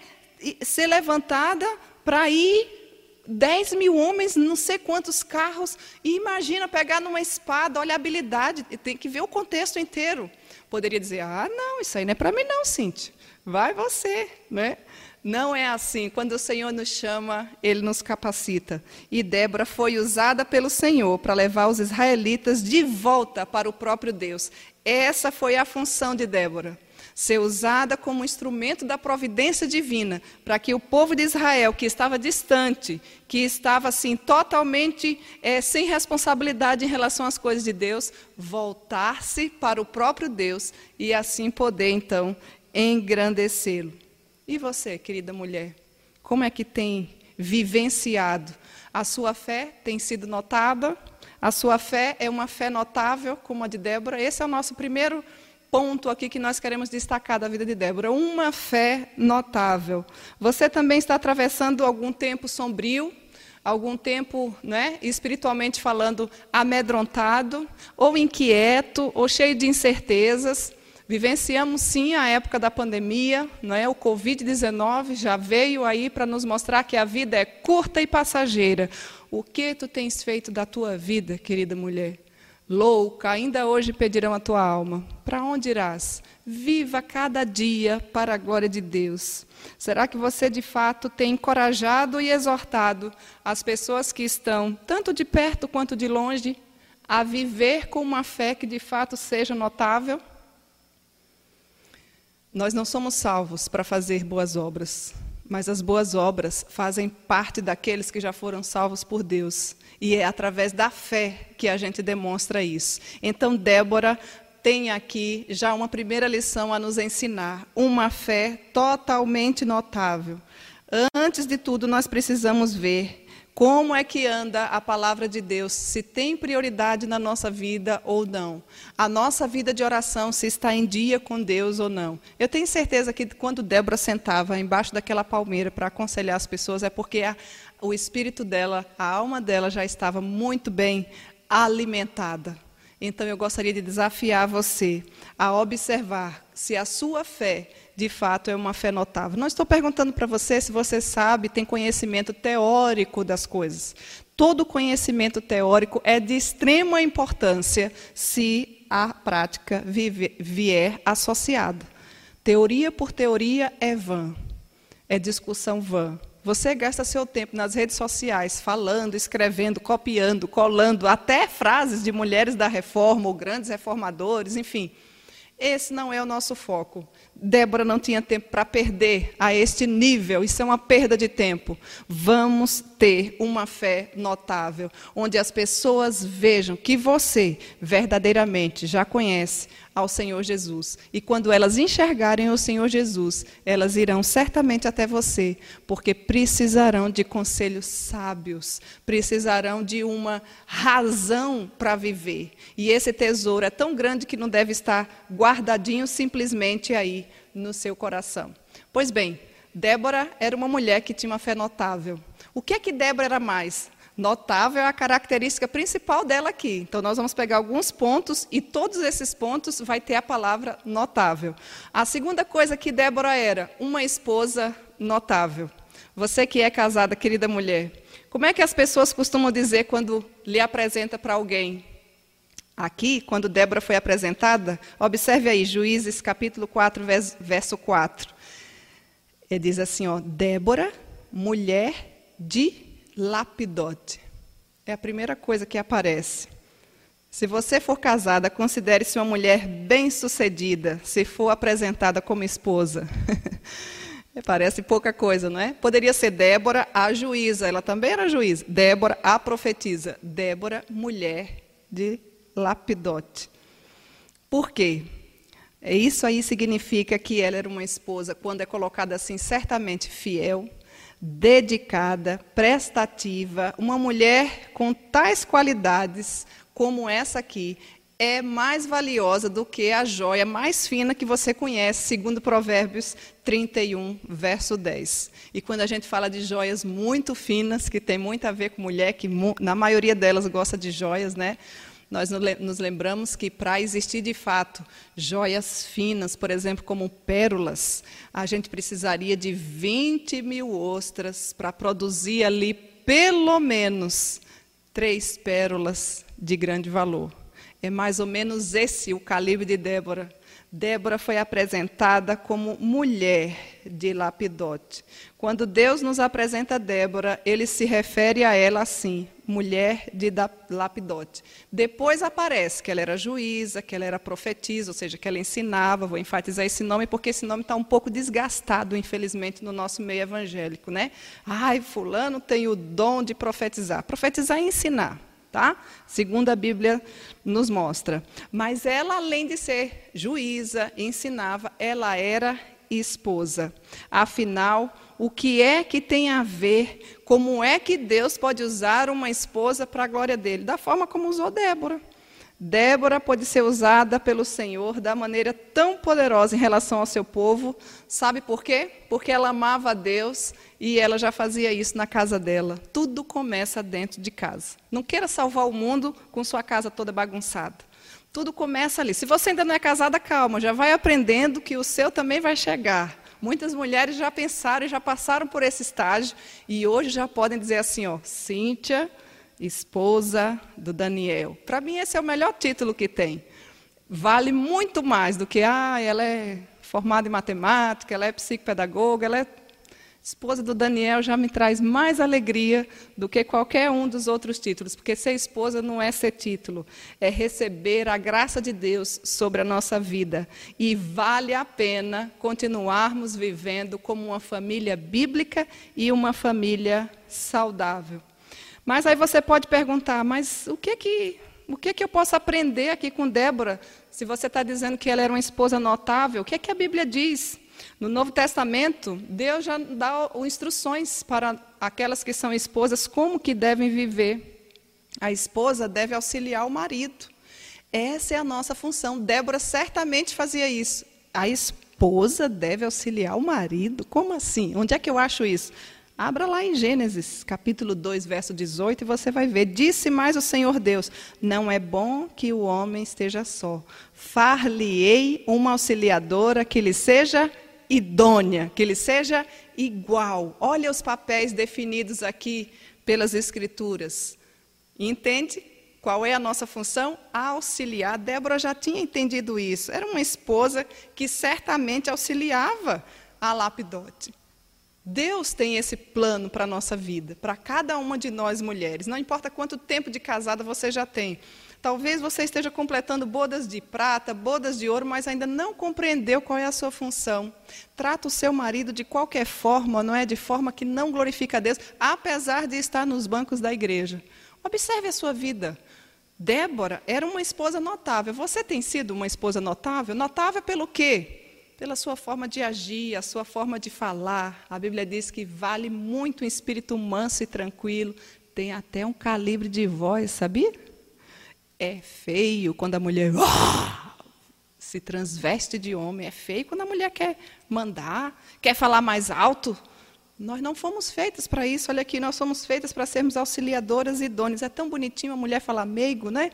ser levantada para ir 10 mil homens, não sei quantos carros, e imagina pegar numa espada, olha a habilidade, tem que ver o contexto inteiro. Poderia dizer, ah, não, isso aí não é para mim não, Cintia, vai você, né? Não é assim. Quando o Senhor nos chama, Ele nos capacita. E Débora foi usada pelo Senhor para levar os israelitas de volta para o próprio Deus. Essa foi a função de Débora ser usada como instrumento da providência divina, para que o povo de Israel, que estava distante, que estava assim totalmente é, sem responsabilidade em relação às coisas de Deus, voltasse para o próprio Deus e assim poder então engrandecê-lo. E você, querida mulher, como é que tem vivenciado? A sua fé tem sido notada? A sua fé é uma fé notável, como a de Débora? Esse é o nosso primeiro ponto aqui que nós queremos destacar da vida de Débora: uma fé notável. Você também está atravessando algum tempo sombrio, algum tempo, né, espiritualmente falando, amedrontado, ou inquieto, ou cheio de incertezas. Vivenciamos sim a época da pandemia, é? o Covid-19 já veio aí para nos mostrar que a vida é curta e passageira. O que tu tens feito da tua vida, querida mulher? Louca, ainda hoje pedirão a tua alma. Para onde irás? Viva cada dia para a glória de Deus. Será que você de fato tem encorajado e exortado as pessoas que estão, tanto de perto quanto de longe, a viver com uma fé que de fato seja notável? Nós não somos salvos para fazer boas obras, mas as boas obras fazem parte daqueles que já foram salvos por Deus. E é através da fé que a gente demonstra isso. Então, Débora tem aqui já uma primeira lição a nos ensinar: uma fé totalmente notável. Antes de tudo, nós precisamos ver como é que anda a palavra de Deus? Se tem prioridade na nossa vida ou não? A nossa vida de oração, se está em dia com Deus ou não? Eu tenho certeza que quando Débora sentava embaixo daquela palmeira para aconselhar as pessoas, é porque a, o espírito dela, a alma dela já estava muito bem alimentada. Então eu gostaria de desafiar você a observar se a sua fé de fato é uma fé notável. Não estou perguntando para você se você sabe, tem conhecimento teórico das coisas. Todo conhecimento teórico é de extrema importância se a prática vier associada. Teoria por teoria é vã, é discussão vã. Você gasta seu tempo nas redes sociais falando, escrevendo, copiando, colando, até frases de mulheres da reforma ou grandes reformadores, enfim. Esse não é o nosso foco. Débora não tinha tempo para perder a este nível, isso é uma perda de tempo. Vamos ter uma fé notável, onde as pessoas vejam que você verdadeiramente já conhece ao Senhor Jesus. E quando elas enxergarem o Senhor Jesus, elas irão certamente até você, porque precisarão de conselhos sábios, precisarão de uma razão para viver. E esse tesouro é tão grande que não deve estar guardadinho simplesmente aí no seu coração. Pois bem, Débora era uma mulher que tinha uma fé notável. O que é que Débora era mais? Notável é a característica principal dela aqui. Então, nós vamos pegar alguns pontos e todos esses pontos vai ter a palavra notável. A segunda coisa que Débora era, uma esposa notável. Você que é casada, querida mulher, como é que as pessoas costumam dizer quando lhe apresenta para alguém? Aqui, quando Débora foi apresentada, observe aí, Juízes capítulo 4, verso 4. Ele diz assim, ó, Débora, mulher de Lapidote. É a primeira coisa que aparece. Se você for casada, considere-se uma mulher bem-sucedida, se for apresentada como esposa. Parece pouca coisa, não é? Poderia ser Débora, a juíza, ela também era juíza. Débora, a profetisa. Débora, mulher de Lapidote. Por quê? Isso aí significa que ela era uma esposa, quando é colocada assim, certamente fiel, dedicada, prestativa, uma mulher com tais qualidades como essa aqui, é mais valiosa do que a joia mais fina que você conhece, segundo Provérbios 31, verso 10. E quando a gente fala de joias muito finas, que tem muito a ver com mulher, que na maioria delas gosta de joias, né? Nós nos lembramos que para existir de fato joias finas, por exemplo, como pérolas, a gente precisaria de 20 mil ostras para produzir ali pelo menos três pérolas de grande valor. É mais ou menos esse o calibre de Débora. Débora foi apresentada como mulher de Lapidote. Quando Deus nos apresenta Débora, ele se refere a ela assim, mulher de Lapidote. Depois aparece que ela era juíza, que ela era profetisa, ou seja, que ela ensinava. Vou enfatizar esse nome porque esse nome está um pouco desgastado, infelizmente, no nosso meio evangélico, né? Ai, fulano tem o dom de profetizar. Profetizar é ensinar tá? Segundo a Bíblia nos mostra. Mas ela, além de ser juíza, ensinava, ela era esposa. Afinal, o que é que tem a ver? Como é que Deus pode usar uma esposa para a glória dele? Da forma como usou Débora. Débora pode ser usada pelo Senhor da maneira tão poderosa em relação ao seu povo. Sabe por quê? Porque ela amava a Deus e ela já fazia isso na casa dela. Tudo começa dentro de casa. Não queira salvar o mundo com sua casa toda bagunçada. Tudo começa ali. Se você ainda não é casada, calma, já vai aprendendo que o seu também vai chegar. Muitas mulheres já pensaram e já passaram por esse estágio e hoje já podem dizer assim, ó, Cíntia, esposa do Daniel. Para mim, esse é o melhor título que tem. Vale muito mais do que, ah, ela é formada em matemática, ela é psicopedagoga, ela é. Esposa do Daniel já me traz mais alegria do que qualquer um dos outros títulos, porque ser esposa não é ser título, é receber a graça de Deus sobre a nossa vida. E vale a pena continuarmos vivendo como uma família bíblica e uma família saudável. Mas aí você pode perguntar, mas o que que, o que, que eu posso aprender aqui com Débora, se você está dizendo que ela era uma esposa notável? O que é que a Bíblia diz? No Novo Testamento, Deus já dá instruções para aquelas que são esposas como que devem viver. A esposa deve auxiliar o marido. Essa é a nossa função. Débora certamente fazia isso. A esposa deve auxiliar o marido? Como assim? Onde é que eu acho isso? Abra lá em Gênesis, capítulo 2, verso 18, e você vai ver. Disse mais o Senhor Deus: Não é bom que o homem esteja só. Far-lhe-ei uma auxiliadora que lhe seja idônea, que ele seja igual. Olha os papéis definidos aqui pelas Escrituras. Entende qual é a nossa função? Auxiliar. Débora já tinha entendido isso. Era uma esposa que certamente auxiliava a Lapidote. Deus tem esse plano para a nossa vida, para cada uma de nós mulheres. Não importa quanto tempo de casada você já tem. Talvez você esteja completando bodas de prata, bodas de ouro, mas ainda não compreendeu qual é a sua função. Trata o seu marido de qualquer forma, não é? De forma que não glorifica a Deus, apesar de estar nos bancos da igreja. Observe a sua vida. Débora era uma esposa notável. Você tem sido uma esposa notável? Notável pelo quê? Pela sua forma de agir, a sua forma de falar. A Bíblia diz que vale muito um espírito manso e tranquilo. Tem até um calibre de voz, sabia? É feio quando a mulher oh, se transveste de homem. É feio quando a mulher quer mandar, quer falar mais alto. Nós não fomos feitas para isso. Olha aqui, nós somos feitas para sermos auxiliadoras e idôneas. É tão bonitinho a mulher falar meigo, né?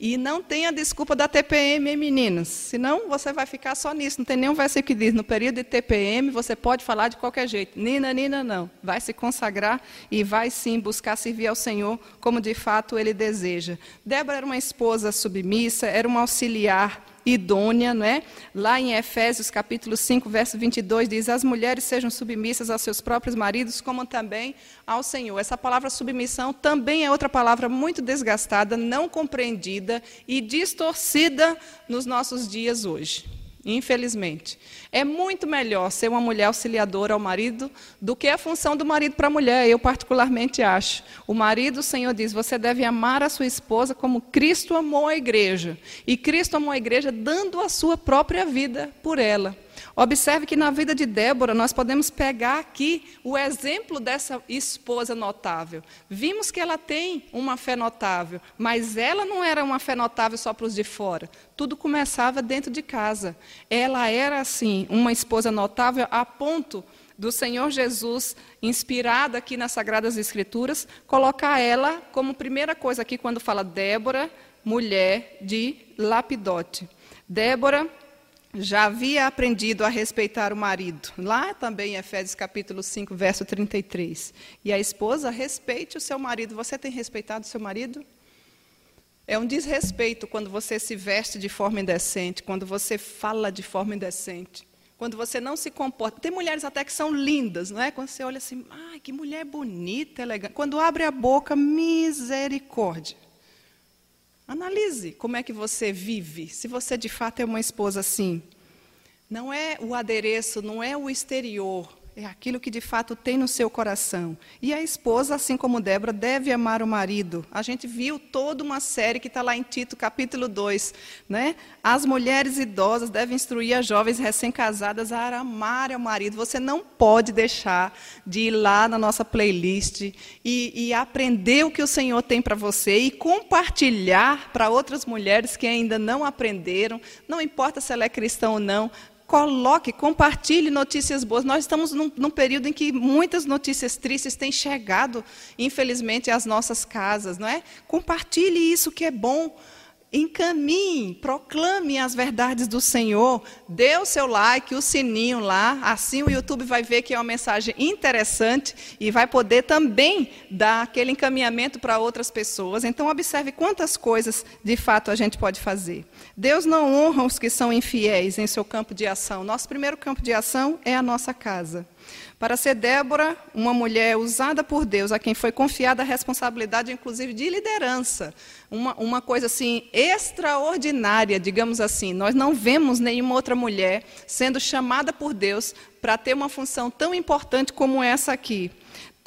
E não tem a desculpa da TPM, hein, meninas? Senão você vai ficar só nisso. Não tem nenhum versículo que diz, no período de TPM você pode falar de qualquer jeito. Nina, Nina, não. Vai se consagrar e vai sim buscar servir ao Senhor como de fato ele deseja. Débora era uma esposa submissa, era uma auxiliar idônea, não é? Lá em Efésios capítulo 5, verso 22 diz: "As mulheres sejam submissas aos seus próprios maridos, como também ao Senhor". Essa palavra submissão também é outra palavra muito desgastada, não compreendida e distorcida nos nossos dias hoje infelizmente. É muito melhor ser uma mulher auxiliadora ao marido do que a função do marido para a mulher, eu particularmente acho. O marido, o Senhor diz, você deve amar a sua esposa como Cristo amou a igreja. E Cristo amou a igreja dando a sua própria vida por ela. Observe que na vida de Débora nós podemos pegar aqui o exemplo dessa esposa notável. Vimos que ela tem uma fé notável, mas ela não era uma fé notável só para os de fora. Tudo começava dentro de casa. Ela era, assim, uma esposa notável a ponto do Senhor Jesus, inspirada aqui nas Sagradas Escrituras, colocar ela como primeira coisa aqui quando fala Débora, mulher de Lapidote. Débora já havia aprendido a respeitar o marido. Lá também em Efésios capítulo 5, verso 33. E a esposa, respeite o seu marido. Você tem respeitado o seu marido? É um desrespeito quando você se veste de forma indecente, quando você fala de forma indecente, quando você não se comporta. Tem mulheres até que são lindas, não é? Quando você olha assim, ai, que mulher bonita, elegante. Quando abre a boca, misericórdia. Analise como é que você vive, se você de fato é uma esposa assim. Não é o adereço, não é o exterior, é aquilo que de fato tem no seu coração. E a esposa, assim como Débora, deve amar o marido. A gente viu toda uma série que está lá em Tito, capítulo 2. Né? As mulheres idosas devem instruir as jovens recém-casadas a amar o marido. Você não pode deixar de ir lá na nossa playlist e, e aprender o que o Senhor tem para você e compartilhar para outras mulheres que ainda não aprenderam. Não importa se ela é cristã ou não, coloque, compartilhe notícias boas. Nós estamos num, num, período em que muitas notícias tristes têm chegado, infelizmente, às nossas casas, não é? Compartilhe isso que é bom. Encaminhe, proclame as verdades do Senhor, dê o seu like, o sininho lá, assim o YouTube vai ver que é uma mensagem interessante e vai poder também dar aquele encaminhamento para outras pessoas. Então observe quantas coisas de fato a gente pode fazer. Deus não honra os que são infiéis em seu campo de ação. Nosso primeiro campo de ação é a nossa casa. Para ser Débora, uma mulher usada por Deus, a quem foi confiada a responsabilidade, inclusive, de liderança. Uma, uma coisa assim extraordinária, digamos assim. Nós não vemos nenhuma outra mulher sendo chamada por Deus para ter uma função tão importante como essa aqui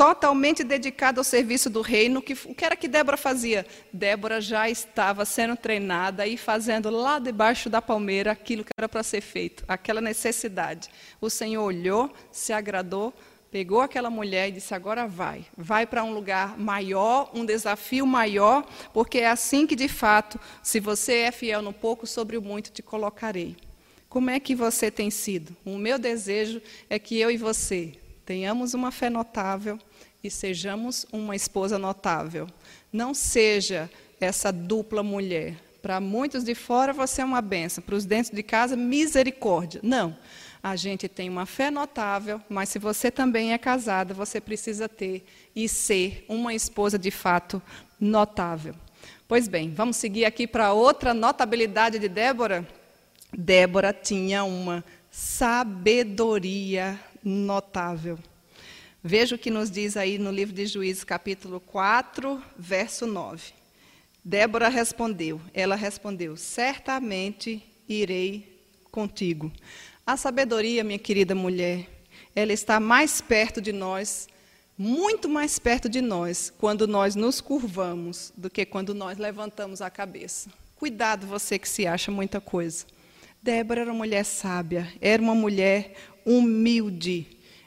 totalmente dedicada ao serviço do reino. Que, o que era que Débora fazia? Débora já estava sendo treinada e fazendo lá debaixo da palmeira aquilo que era para ser feito, aquela necessidade. O Senhor olhou, se agradou, pegou aquela mulher e disse: agora vai, vai para um lugar maior, um desafio maior, porque é assim que de fato, se você é fiel no pouco, sobre o muito te colocarei. Como é que você tem sido? O meu desejo é que eu e você tenhamos uma fé notável, e sejamos uma esposa notável. Não seja essa dupla mulher. Para muitos de fora você é uma benção, para os dentro de casa, misericórdia. Não. A gente tem uma fé notável, mas se você também é casada, você precisa ter e ser uma esposa de fato notável. Pois bem, vamos seguir aqui para outra notabilidade de Débora. Débora tinha uma sabedoria notável. Veja o que nos diz aí no livro de Juízes, capítulo 4, verso 9. Débora respondeu, ela respondeu: Certamente irei contigo. A sabedoria, minha querida mulher, ela está mais perto de nós, muito mais perto de nós, quando nós nos curvamos do que quando nós levantamos a cabeça. Cuidado, você que se acha muita coisa. Débora era uma mulher sábia, era uma mulher humilde,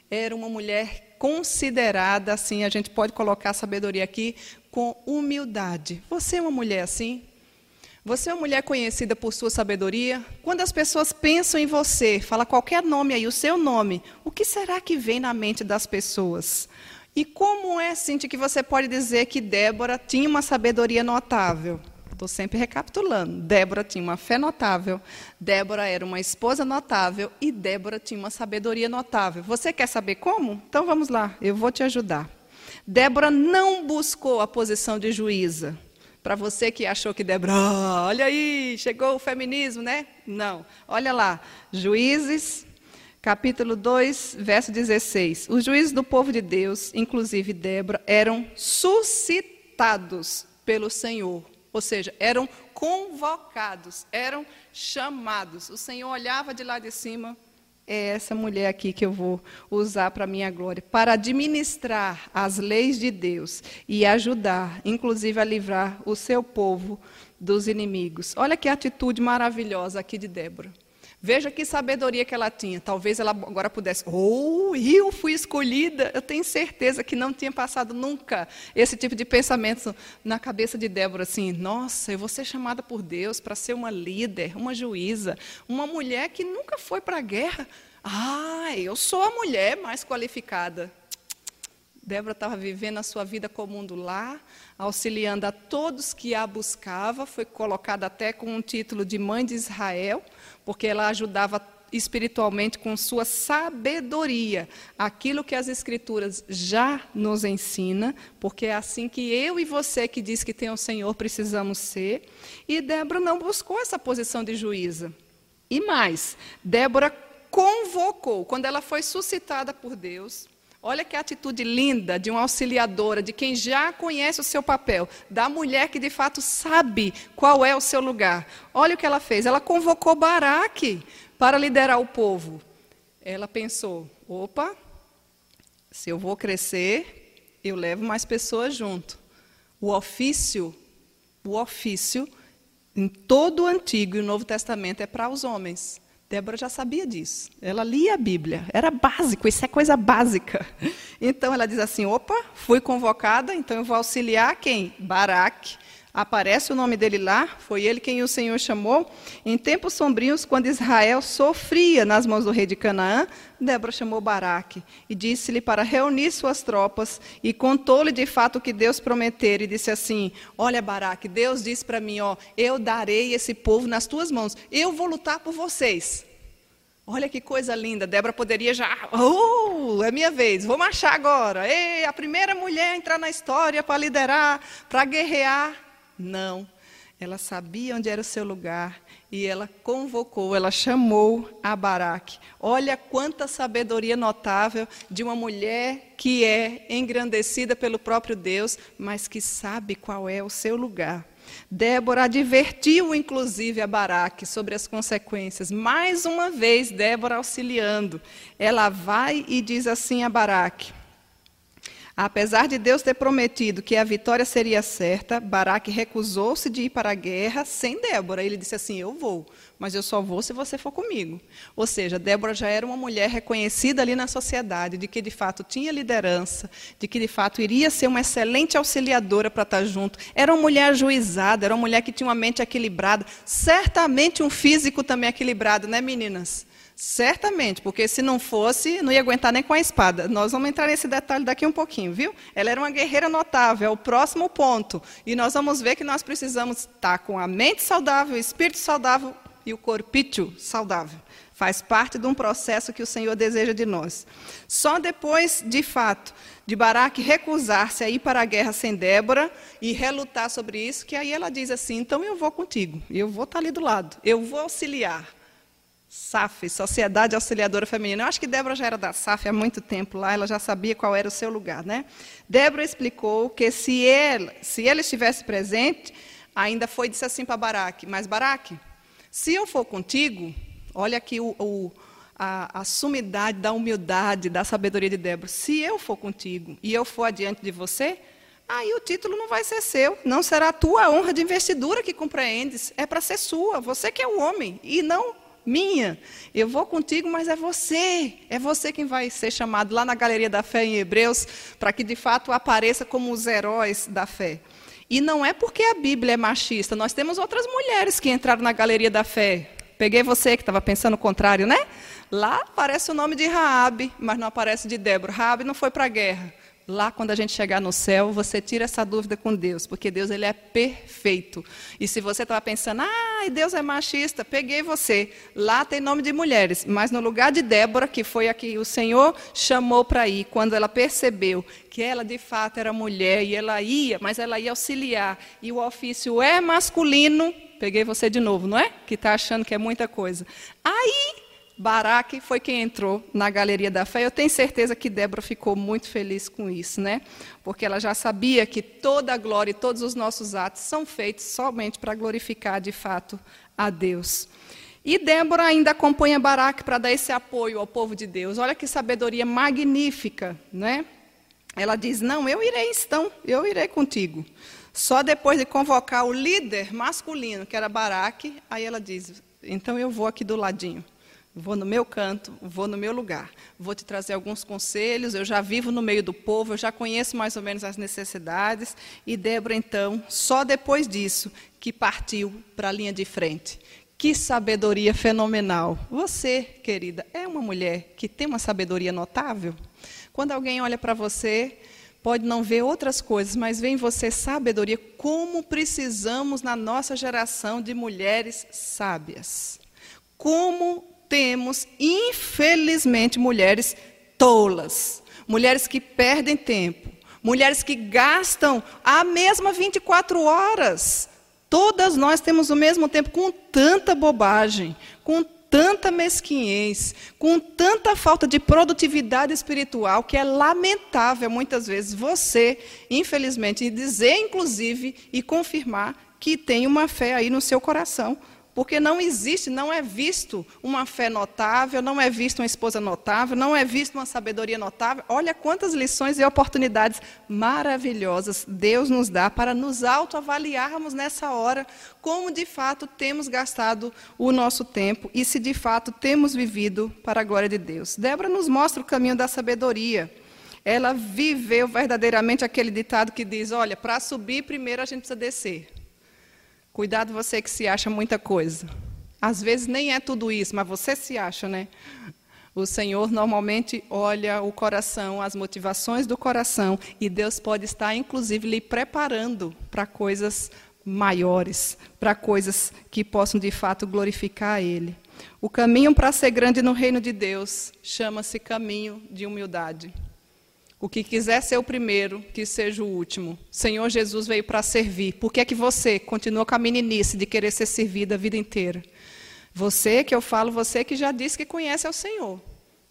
era uma mulher considerada assim, a gente pode colocar a sabedoria aqui, com humildade. Você é uma mulher assim? Você é uma mulher conhecida por sua sabedoria? Quando as pessoas pensam em você, fala qualquer nome aí, o seu nome, o que será que vem na mente das pessoas? E como é, Cintia, que você pode dizer que Débora tinha uma sabedoria notável? Estou sempre recapitulando. Débora tinha uma fé notável, Débora era uma esposa notável e Débora tinha uma sabedoria notável. Você quer saber como? Então vamos lá, eu vou te ajudar. Débora não buscou a posição de juíza. Para você que achou que Débora, oh, olha aí, chegou o feminismo, né? Não. Olha lá, Juízes, capítulo 2, verso 16. Os juízes do povo de Deus, inclusive Débora, eram suscitados pelo Senhor ou seja, eram convocados, eram chamados. O Senhor olhava de lá de cima, é essa mulher aqui que eu vou usar para minha glória, para administrar as leis de Deus e ajudar, inclusive, a livrar o seu povo dos inimigos. Olha que atitude maravilhosa aqui de Débora. Veja que sabedoria que ela tinha. Talvez ela agora pudesse, oh, eu fui escolhida. Eu tenho certeza que não tinha passado nunca esse tipo de pensamento na cabeça de Débora, assim, nossa, eu vou ser chamada por Deus para ser uma líder, uma juíza, uma mulher que nunca foi para a guerra. Ah, eu sou a mulher mais qualificada. Débora estava vivendo a sua vida comum do lar, auxiliando a todos que a buscavam, foi colocada até com um título de mãe de Israel, porque ela ajudava espiritualmente com sua sabedoria, aquilo que as escrituras já nos ensina, porque é assim que eu e você que diz que tem o Senhor precisamos ser. E Débora não buscou essa posição de juíza. E mais, Débora convocou, quando ela foi suscitada por Deus, Olha que atitude linda de uma auxiliadora, de quem já conhece o seu papel, da mulher que de fato sabe qual é o seu lugar. Olha o que ela fez. Ela convocou Baraque para liderar o povo. Ela pensou: opa, se eu vou crescer, eu levo mais pessoas junto. O ofício, o ofício, em todo o Antigo e o Novo Testamento é para os homens. Débora já sabia disso. Ela lia a Bíblia. Era básico, isso é coisa básica. Então ela diz assim: opa, fui convocada, então eu vou auxiliar quem? Baraque, Aparece o nome dele lá, foi ele quem o Senhor chamou. Em tempos sombrios, quando Israel sofria nas mãos do rei de Canaã, Débora chamou Baraque e disse-lhe para reunir suas tropas e contou-lhe de fato o que Deus prometera e disse assim: Olha, Baraque, Deus disse para mim, ó, eu darei esse povo nas tuas mãos. Eu vou lutar por vocês. Olha que coisa linda. Débora poderia já. Uh, é minha vez, vou marchar agora. Ei, a primeira mulher a entrar na história para liderar, para guerrear. Não. Ela sabia onde era o seu lugar e ela convocou, ela chamou a Baraque. Olha quanta sabedoria notável de uma mulher que é engrandecida pelo próprio Deus, mas que sabe qual é o seu lugar. Débora advertiu, inclusive, a Baraque sobre as consequências. Mais uma vez, Débora auxiliando. Ela vai e diz assim a Baraque: Apesar de Deus ter prometido que a vitória seria certa, Baraque recusou-se de ir para a guerra sem Débora. Ele disse assim: Eu vou, mas eu só vou se você for comigo. Ou seja, Débora já era uma mulher reconhecida ali na sociedade, de que de fato tinha liderança, de que de fato iria ser uma excelente auxiliadora para estar junto. Era uma mulher ajuizada, era uma mulher que tinha uma mente equilibrada, certamente um físico também equilibrado, né, meninas? Certamente, porque se não fosse, não ia aguentar nem com a espada. Nós vamos entrar nesse detalhe daqui um pouquinho, viu? Ela era uma guerreira notável, é o próximo ponto. E nós vamos ver que nós precisamos estar com a mente saudável, o espírito saudável e o corpício saudável. Faz parte de um processo que o Senhor deseja de nós. Só depois, de fato, de Baraque recusar-se a ir para a guerra sem Débora e relutar sobre isso, que aí ela diz assim: então eu vou contigo, eu vou estar ali do lado, eu vou auxiliar. SAF, Sociedade Auxiliadora Feminina. Eu acho que Débora já era da SAF há muito tempo lá, ela já sabia qual era o seu lugar. Né? Débora explicou que se ele, se ele estivesse presente, ainda foi disse assim para Baraque, mas Baraque, se eu for contigo, olha aqui o, o, a, a sumidade da humildade, da sabedoria de Débora, se eu for contigo e eu for adiante de você, aí o título não vai ser seu, não será a tua honra de investidura que compreendes, é para ser sua, você que é o homem, e não minha. Eu vou contigo, mas é você. É você quem vai ser chamado lá na Galeria da Fé em Hebreus, para que de fato apareça como os heróis da fé. E não é porque a Bíblia é machista. Nós temos outras mulheres que entraram na Galeria da Fé. Peguei você que estava pensando o contrário, né? Lá aparece o nome de Raabe, mas não aparece de Débora. Raabe não foi para a guerra. Lá, quando a gente chegar no céu, você tira essa dúvida com Deus, porque Deus ele é perfeito. E se você estava pensando, ah, Deus é machista, peguei você. Lá tem nome de mulheres, mas no lugar de Débora, que foi a que o Senhor chamou para ir, quando ela percebeu que ela de fato era mulher e ela ia, mas ela ia auxiliar, e o ofício é masculino, peguei você de novo, não é? Que está achando que é muita coisa. Aí Baraque foi quem entrou na Galeria da Fé. Eu tenho certeza que Débora ficou muito feliz com isso, né? Porque ela já sabia que toda a glória e todos os nossos atos são feitos somente para glorificar de fato a Deus. E Débora ainda acompanha Baraque para dar esse apoio ao povo de Deus. Olha que sabedoria magnífica, né? Ela diz: Não, eu irei então, eu irei contigo. Só depois de convocar o líder masculino, que era Baraque, aí ela diz: Então eu vou aqui do ladinho. Vou no meu canto, vou no meu lugar. Vou te trazer alguns conselhos. Eu já vivo no meio do povo, eu já conheço mais ou menos as necessidades. E Débora, então, só depois disso, que partiu para a linha de frente. Que sabedoria fenomenal. Você, querida, é uma mulher que tem uma sabedoria notável? Quando alguém olha para você, pode não ver outras coisas, mas vê em você sabedoria. Como precisamos, na nossa geração, de mulheres sábias. Como temos, infelizmente, mulheres tolas, mulheres que perdem tempo, mulheres que gastam a mesma 24 horas. Todas nós temos o mesmo tempo com tanta bobagem, com tanta mesquinhez, com tanta falta de produtividade espiritual, que é lamentável muitas vezes você, infelizmente, dizer, inclusive, e confirmar que tem uma fé aí no seu coração. Porque não existe, não é visto uma fé notável, não é visto uma esposa notável, não é visto uma sabedoria notável. Olha quantas lições e oportunidades maravilhosas Deus nos dá para nos autoavaliarmos nessa hora, como de fato temos gastado o nosso tempo e se de fato temos vivido para a glória de Deus. Débora nos mostra o caminho da sabedoria. Ela viveu verdadeiramente aquele ditado que diz: olha, para subir primeiro a gente precisa descer. Cuidado você que se acha muita coisa. Às vezes nem é tudo isso, mas você se acha, né? O Senhor normalmente olha o coração, as motivações do coração, e Deus pode estar, inclusive, lhe preparando para coisas maiores, para coisas que possam de fato glorificar Ele. O caminho para ser grande no reino de Deus chama-se caminho de humildade. O que quiser ser o primeiro, que seja o último. Senhor Jesus veio para servir. Por que é que você continua com a meninice de querer ser servida a vida inteira? Você que eu falo, você que já disse que conhece ao Senhor.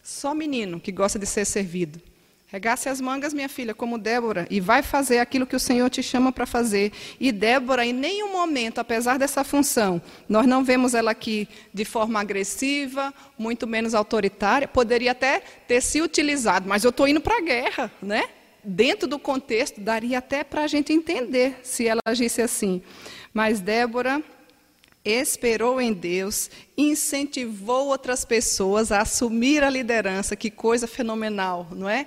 Só menino que gosta de ser servido. Regace as mangas, minha filha, como Débora, e vai fazer aquilo que o Senhor te chama para fazer. E Débora, em nenhum momento, apesar dessa função, nós não vemos ela aqui de forma agressiva, muito menos autoritária. Poderia até ter se utilizado, mas eu estou indo para a guerra, né? Dentro do contexto, daria até para a gente entender se ela agisse assim. Mas Débora esperou em Deus, incentivou outras pessoas a assumir a liderança. Que coisa fenomenal, não é?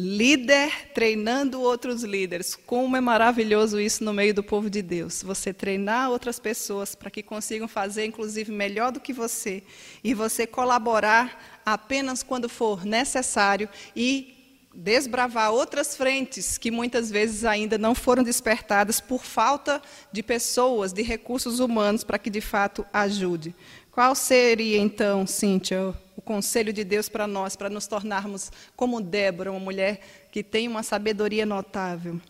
Líder treinando outros líderes. Como é maravilhoso isso no meio do povo de Deus. Você treinar outras pessoas para que consigam fazer, inclusive, melhor do que você. E você colaborar apenas quando for necessário e desbravar outras frentes que muitas vezes ainda não foram despertadas por falta de pessoas, de recursos humanos para que de fato ajude. Qual seria então, Cíntia, o conselho de Deus para nós, para nos tornarmos como Débora, uma mulher que tem uma sabedoria notável?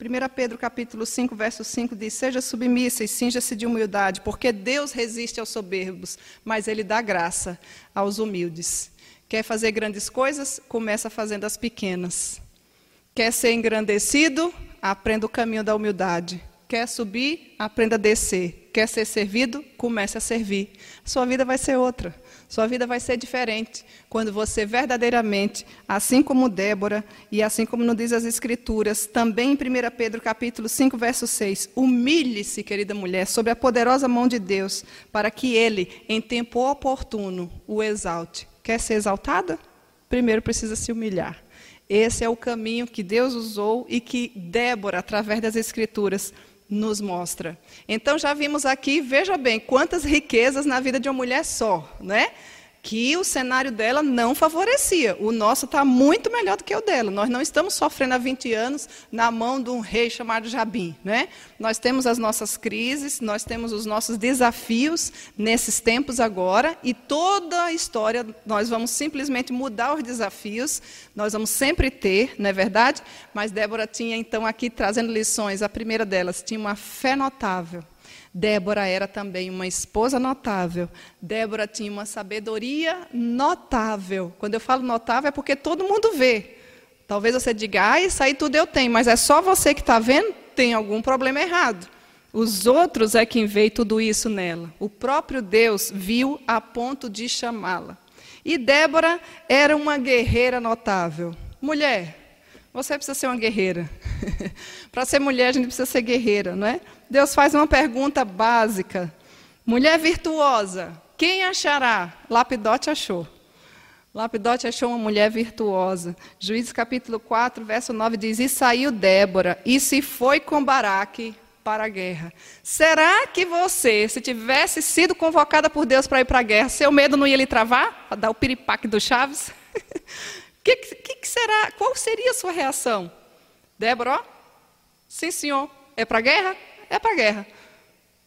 1 Pedro capítulo 5, verso 5 diz: Seja submissa e cinja-se de humildade, porque Deus resiste aos soberbos, mas Ele dá graça aos humildes. Quer fazer grandes coisas? Começa fazendo as pequenas. Quer ser engrandecido? Aprenda o caminho da humildade. Quer subir? Aprenda a descer. Quer ser servido? Comece a servir. Sua vida vai ser outra. Sua vida vai ser diferente quando você verdadeiramente, assim como Débora e assim como nos diz as Escrituras, também em 1 Pedro capítulo 5, verso 6, humilhe-se, querida mulher, sob a poderosa mão de Deus, para que Ele, em tempo oportuno, o exalte. Quer ser exaltada? Primeiro precisa se humilhar. Esse é o caminho que Deus usou e que Débora, através das Escrituras, nos mostra. Então já vimos aqui, veja bem, quantas riquezas na vida de uma mulher só, né? Que o cenário dela não favorecia. O nosso está muito melhor do que o dela. Nós não estamos sofrendo há 20 anos na mão de um rei chamado Jabim. Né? Nós temos as nossas crises, nós temos os nossos desafios nesses tempos agora, e toda a história nós vamos simplesmente mudar os desafios, nós vamos sempre ter, não é verdade? Mas Débora tinha então aqui trazendo lições, a primeira delas, tinha uma fé notável. Débora era também uma esposa notável. Débora tinha uma sabedoria notável. Quando eu falo notável é porque todo mundo vê. Talvez você diga, ah, isso aí tudo eu tenho, mas é só você que está vendo? Tem algum problema errado. Os outros é quem vê tudo isso nela. O próprio Deus viu a ponto de chamá-la. E Débora era uma guerreira notável. Mulher, você precisa ser uma guerreira. Para ser mulher, a gente precisa ser guerreira, não é? Deus faz uma pergunta básica. Mulher virtuosa, quem achará? Lapidote achou. Lapidote achou uma mulher virtuosa. Juízes capítulo 4, verso 9 diz: E saiu Débora, e se foi com Baraque para a guerra. Será que você, se tivesse sido convocada por Deus para ir para a guerra, seu medo não ia lhe travar? Para dar o piripaque do Chaves? que, que, que, será? Qual seria a sua reação? Débora, ó, sim senhor, é para a guerra? É para a guerra.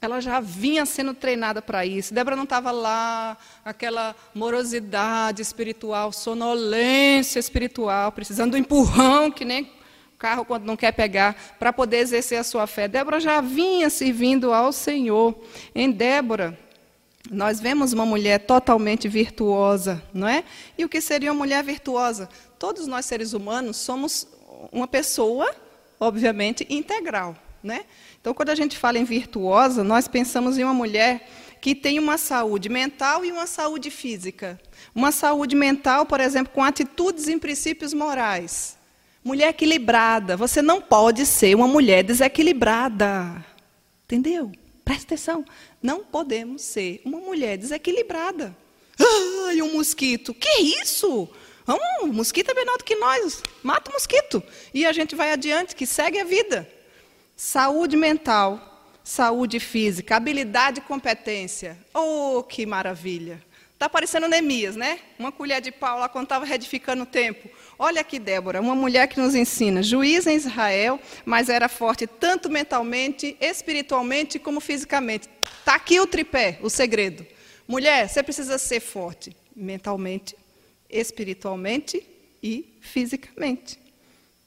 Ela já vinha sendo treinada para isso. Débora não estava lá, aquela morosidade espiritual, sonolência espiritual, precisando do empurrão, que nem carro quando não quer pegar, para poder exercer a sua fé. Débora já vinha servindo ao Senhor. Em Débora, nós vemos uma mulher totalmente virtuosa, não é? E o que seria uma mulher virtuosa? Todos nós seres humanos somos uma pessoa, obviamente, integral, né? Então, quando a gente fala em virtuosa, nós pensamos em uma mulher que tem uma saúde mental e uma saúde física. Uma saúde mental, por exemplo, com atitudes e princípios morais. Mulher equilibrada. Você não pode ser uma mulher desequilibrada. Entendeu? Presta atenção. Não podemos ser uma mulher desequilibrada. Ai, um mosquito. Que isso? Um, o mosquito é menor do que nós. Mata o mosquito. E a gente vai adiante, que segue a vida. Saúde mental, saúde física, habilidade e competência. Oh, que maravilha! Está parecendo Neemias, né? Uma colher de pau lá quando estava reedificando o tempo. Olha aqui, Débora, uma mulher que nos ensina. Juiz em Israel, mas era forte tanto mentalmente, espiritualmente como fisicamente. Está aqui o tripé, o segredo. Mulher, você precisa ser forte mentalmente, espiritualmente e fisicamente.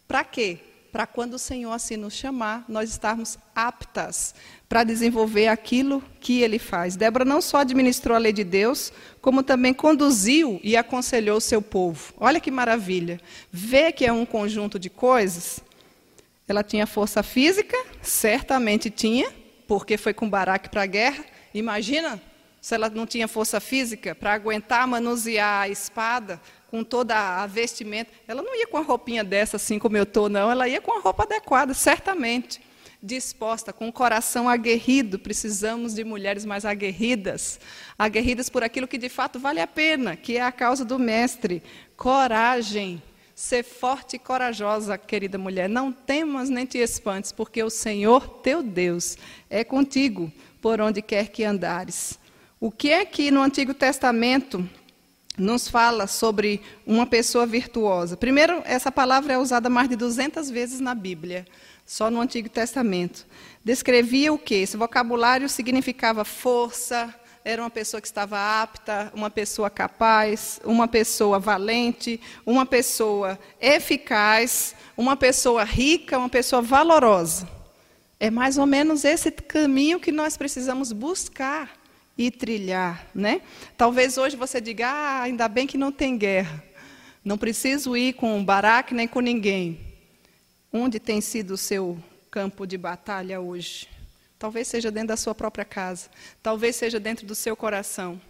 Para quê? Para quando o Senhor assim nos chamar, nós estarmos aptas para desenvolver aquilo que ele faz. Débora não só administrou a lei de Deus, como também conduziu e aconselhou o seu povo. Olha que maravilha. Vê que é um conjunto de coisas. Ela tinha força física, certamente tinha, porque foi com Baraque para a guerra. Imagina se ela não tinha força física para aguentar manusear a espada, com toda a vestimenta. Ela não ia com a roupinha dessa, assim como eu estou, não. Ela ia com a roupa adequada, certamente. Disposta, com o coração aguerrido. Precisamos de mulheres mais aguerridas. Aguerridas por aquilo que de fato vale a pena, que é a causa do Mestre. Coragem. Ser forte e corajosa, querida mulher. Não temas nem te espantes, porque o Senhor teu Deus é contigo por onde quer que andares. O que é que no Antigo Testamento nos fala sobre uma pessoa virtuosa. Primeiro, essa palavra é usada mais de 200 vezes na Bíblia, só no Antigo Testamento. Descrevia o quê? Esse vocabulário significava força, era uma pessoa que estava apta, uma pessoa capaz, uma pessoa valente, uma pessoa eficaz, uma pessoa rica, uma pessoa valorosa. É mais ou menos esse caminho que nós precisamos buscar e trilhar, né? Talvez hoje você diga, ah, ainda bem que não tem guerra. Não preciso ir com Baraque nem com ninguém. Onde tem sido o seu campo de batalha hoje? Talvez seja dentro da sua própria casa. Talvez seja dentro do seu coração.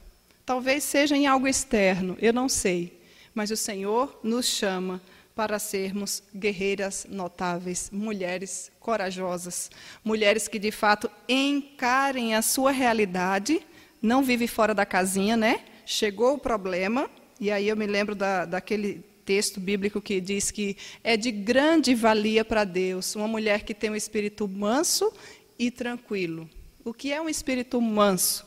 Talvez seja em algo externo, eu não sei. Mas o Senhor nos chama para sermos guerreiras notáveis, mulheres corajosas, mulheres que de fato encarem a sua realidade não vive fora da casinha, né? Chegou o problema, e aí eu me lembro da, daquele texto bíblico que diz que é de grande valia para Deus uma mulher que tem um espírito manso e tranquilo. O que é um espírito manso?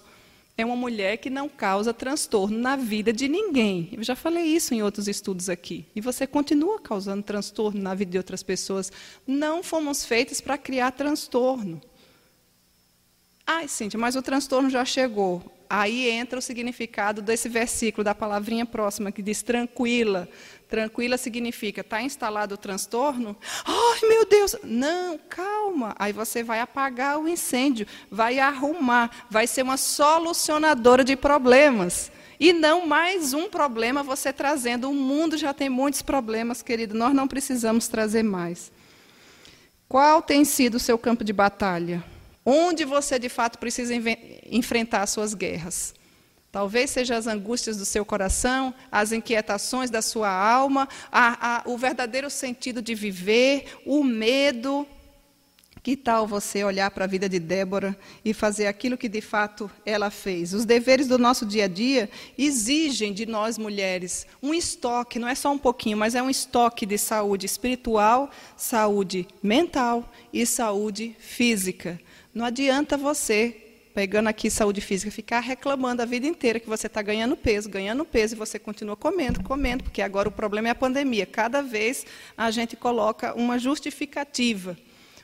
É uma mulher que não causa transtorno na vida de ninguém. Eu já falei isso em outros estudos aqui. E você continua causando transtorno na vida de outras pessoas. Não fomos feitos para criar transtorno. Ai, Cíntia, mas o transtorno já chegou. Aí entra o significado desse versículo, da palavrinha próxima, que diz tranquila. Tranquila significa, está instalado o transtorno? Ai, meu Deus! Não, calma. Aí você vai apagar o incêndio, vai arrumar, vai ser uma solucionadora de problemas. E não mais um problema você trazendo. O mundo já tem muitos problemas, querido. Nós não precisamos trazer mais. Qual tem sido o seu campo de batalha? Onde você de fato precisa enfrentar as suas guerras? Talvez sejam as angústias do seu coração, as inquietações da sua alma, a, a, o verdadeiro sentido de viver, o medo. Que tal você olhar para a vida de Débora e fazer aquilo que de fato ela fez? Os deveres do nosso dia a dia exigem de nós mulheres um estoque, não é só um pouquinho, mas é um estoque de saúde espiritual, saúde mental e saúde física. Não adianta você, pegando aqui saúde física, ficar reclamando a vida inteira que você está ganhando peso, ganhando peso, e você continua comendo, comendo, porque agora o problema é a pandemia. Cada vez a gente coloca uma justificativa.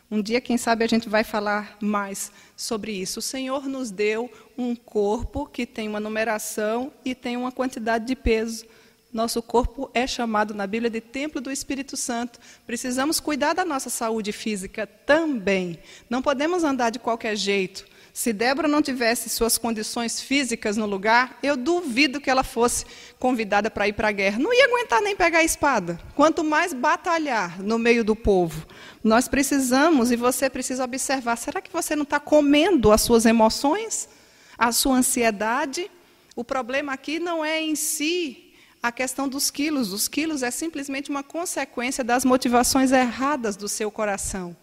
Um dia, quem sabe, a gente vai falar mais sobre isso. O Senhor nos deu um corpo que tem uma numeração e tem uma quantidade de peso. Nosso corpo é chamado na Bíblia de templo do Espírito Santo. Precisamos cuidar da nossa saúde física também. Não podemos andar de qualquer jeito. Se Débora não tivesse suas condições físicas no lugar, eu duvido que ela fosse convidada para ir para a guerra. Não ia aguentar nem pegar a espada. Quanto mais batalhar no meio do povo. Nós precisamos, e você precisa observar: será que você não está comendo as suas emoções, a sua ansiedade? O problema aqui não é em si a questão dos quilos. Os quilos é simplesmente uma consequência das motivações erradas do seu coração.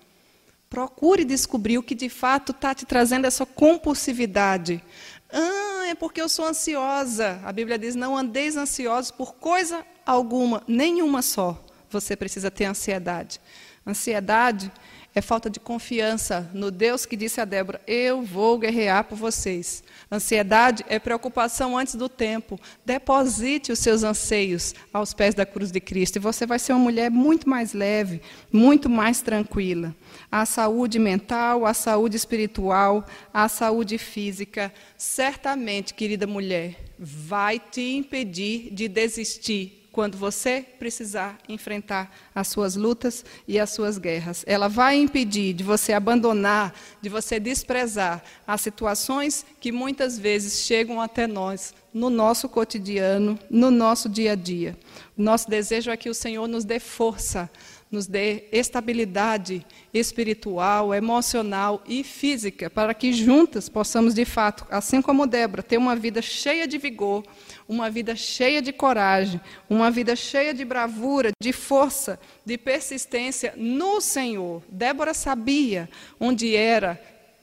Procure descobrir o que de fato está te trazendo essa compulsividade. Ah, é porque eu sou ansiosa. A Bíblia diz: não andeis ansiosos por coisa alguma, nenhuma só. Você precisa ter ansiedade. Ansiedade é falta de confiança no Deus que disse a Débora: Eu vou guerrear por vocês. Ansiedade é preocupação antes do tempo. Deposite os seus anseios aos pés da cruz de Cristo e você vai ser uma mulher muito mais leve, muito mais tranquila. A saúde mental, a saúde espiritual, a saúde física, certamente, querida mulher, vai te impedir de desistir quando você precisar enfrentar as suas lutas e as suas guerras. Ela vai impedir de você abandonar, de você desprezar as situações que muitas vezes chegam até nós no nosso cotidiano, no nosso dia a dia. Nosso desejo é que o Senhor nos dê força nos dê estabilidade espiritual, emocional e física, para que juntas possamos, de fato, assim como Débora, ter uma vida cheia de vigor, uma vida cheia de coragem, uma vida cheia de bravura, de força, de persistência no Senhor. Débora sabia onde era,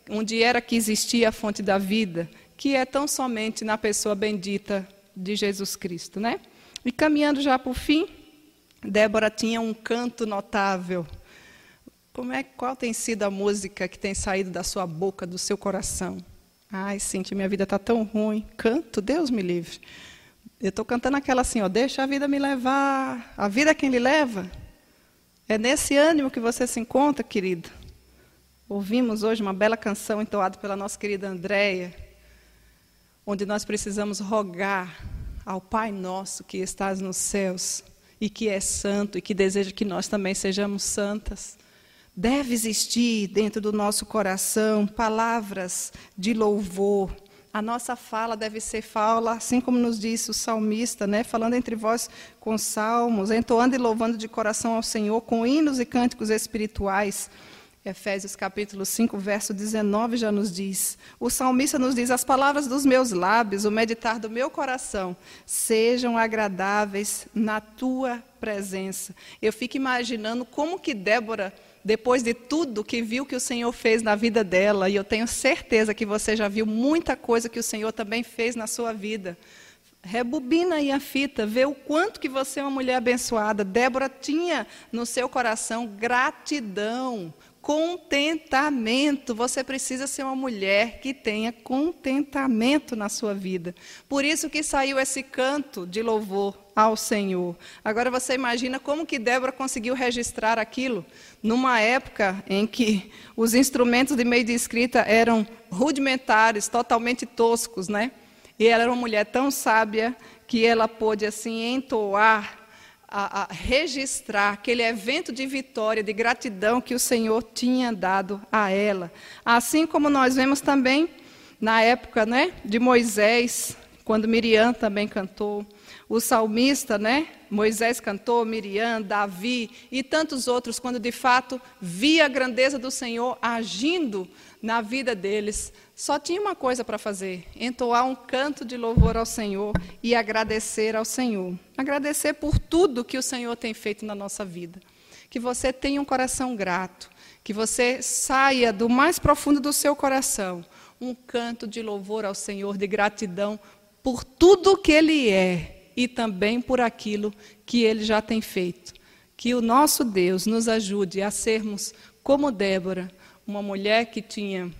onde era que existia a fonte da vida, que é tão somente na pessoa bendita de Jesus Cristo, né? E caminhando já para o fim, Débora tinha um canto notável. Como é, qual tem sido a música que tem saído da sua boca, do seu coração? Ai, Cintia, minha vida está tão ruim. Canto, Deus me livre. Eu estou cantando aquela assim, ó, deixa a vida me levar. A vida é quem lhe leva. É nesse ânimo que você se encontra, querido. Ouvimos hoje uma bela canção entoada pela nossa querida Andréia, onde nós precisamos rogar ao Pai nosso que estás nos céus e que é santo e que deseja que nós também sejamos santas. Deve existir dentro do nosso coração palavras de louvor. A nossa fala deve ser fala, assim como nos disse o salmista, né? falando entre vós com salmos, entoando e louvando de coração ao Senhor com hinos e cânticos espirituais. Efésios capítulo 5, verso 19 já nos diz. O salmista nos diz: As palavras dos meus lábios, o meditar do meu coração, sejam agradáveis na tua presença. Eu fico imaginando como que Débora, depois de tudo que viu que o Senhor fez na vida dela, e eu tenho certeza que você já viu muita coisa que o Senhor também fez na sua vida. Rebobina aí a fita, vê o quanto que você é uma mulher abençoada. Débora tinha no seu coração gratidão contentamento. Você precisa ser uma mulher que tenha contentamento na sua vida. Por isso que saiu esse canto de louvor ao Senhor. Agora você imagina como que Débora conseguiu registrar aquilo numa época em que os instrumentos de meio de escrita eram rudimentares, totalmente toscos, né? E ela era uma mulher tão sábia que ela pôde assim entoar a, a, registrar aquele evento de vitória, de gratidão que o Senhor tinha dado a ela. Assim como nós vemos também na época né, de Moisés, quando Miriam também cantou, o salmista, né, Moisés cantou, Miriam, Davi e tantos outros, quando de fato via a grandeza do Senhor agindo na vida deles, só tinha uma coisa para fazer: entoar um canto de louvor ao Senhor e agradecer ao Senhor. Agradecer por tudo que o Senhor tem feito na nossa vida. Que você tenha um coração grato, que você saia do mais profundo do seu coração um canto de louvor ao Senhor, de gratidão por tudo que Ele é e também por aquilo que Ele já tem feito. Que o nosso Deus nos ajude a sermos como Débora, uma mulher que tinha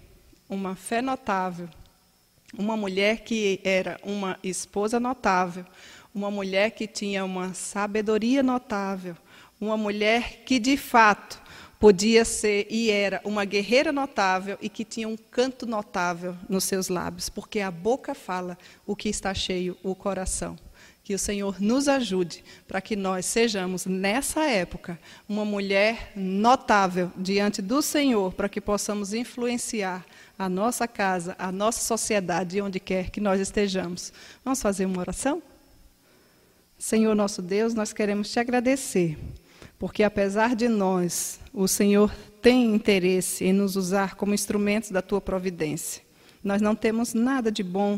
uma fé notável, uma mulher que era uma esposa notável, uma mulher que tinha uma sabedoria notável, uma mulher que de fato podia ser e era uma guerreira notável e que tinha um canto notável nos seus lábios, porque a boca fala o que está cheio o coração. Que o Senhor nos ajude para que nós sejamos, nessa época, uma mulher notável diante do Senhor, para que possamos influenciar a nossa casa, a nossa sociedade, onde quer que nós estejamos. Vamos fazer uma oração? Senhor nosso Deus, nós queremos te agradecer, porque apesar de nós, o Senhor tem interesse em nos usar como instrumentos da tua providência. Nós não temos nada de bom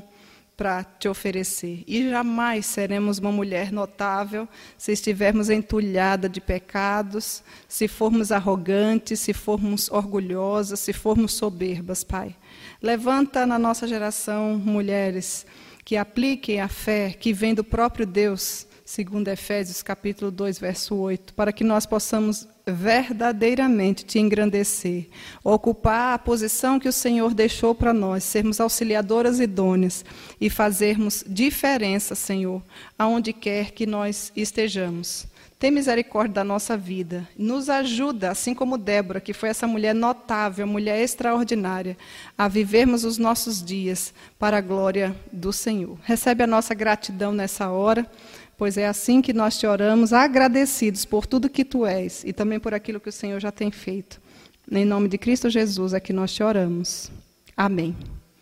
para te oferecer. E jamais seremos uma mulher notável se estivermos entulhada de pecados, se formos arrogantes, se formos orgulhosas, se formos soberbas, Pai. Levanta na nossa geração mulheres que apliquem a fé que vem do próprio Deus, segundo Efésios capítulo 2, verso 8, para que nós possamos verdadeiramente te engrandecer, ocupar a posição que o Senhor deixou para nós, sermos auxiliadoras idôneas e fazermos diferença, Senhor, aonde quer que nós estejamos. Tem misericórdia da nossa vida. Nos ajuda, assim como Débora, que foi essa mulher notável, mulher extraordinária, a vivermos os nossos dias para a glória do Senhor. Recebe a nossa gratidão nessa hora, pois é assim que nós te oramos, agradecidos por tudo que tu és e também por aquilo que o Senhor já tem feito. Em nome de Cristo Jesus é que nós te oramos. Amém.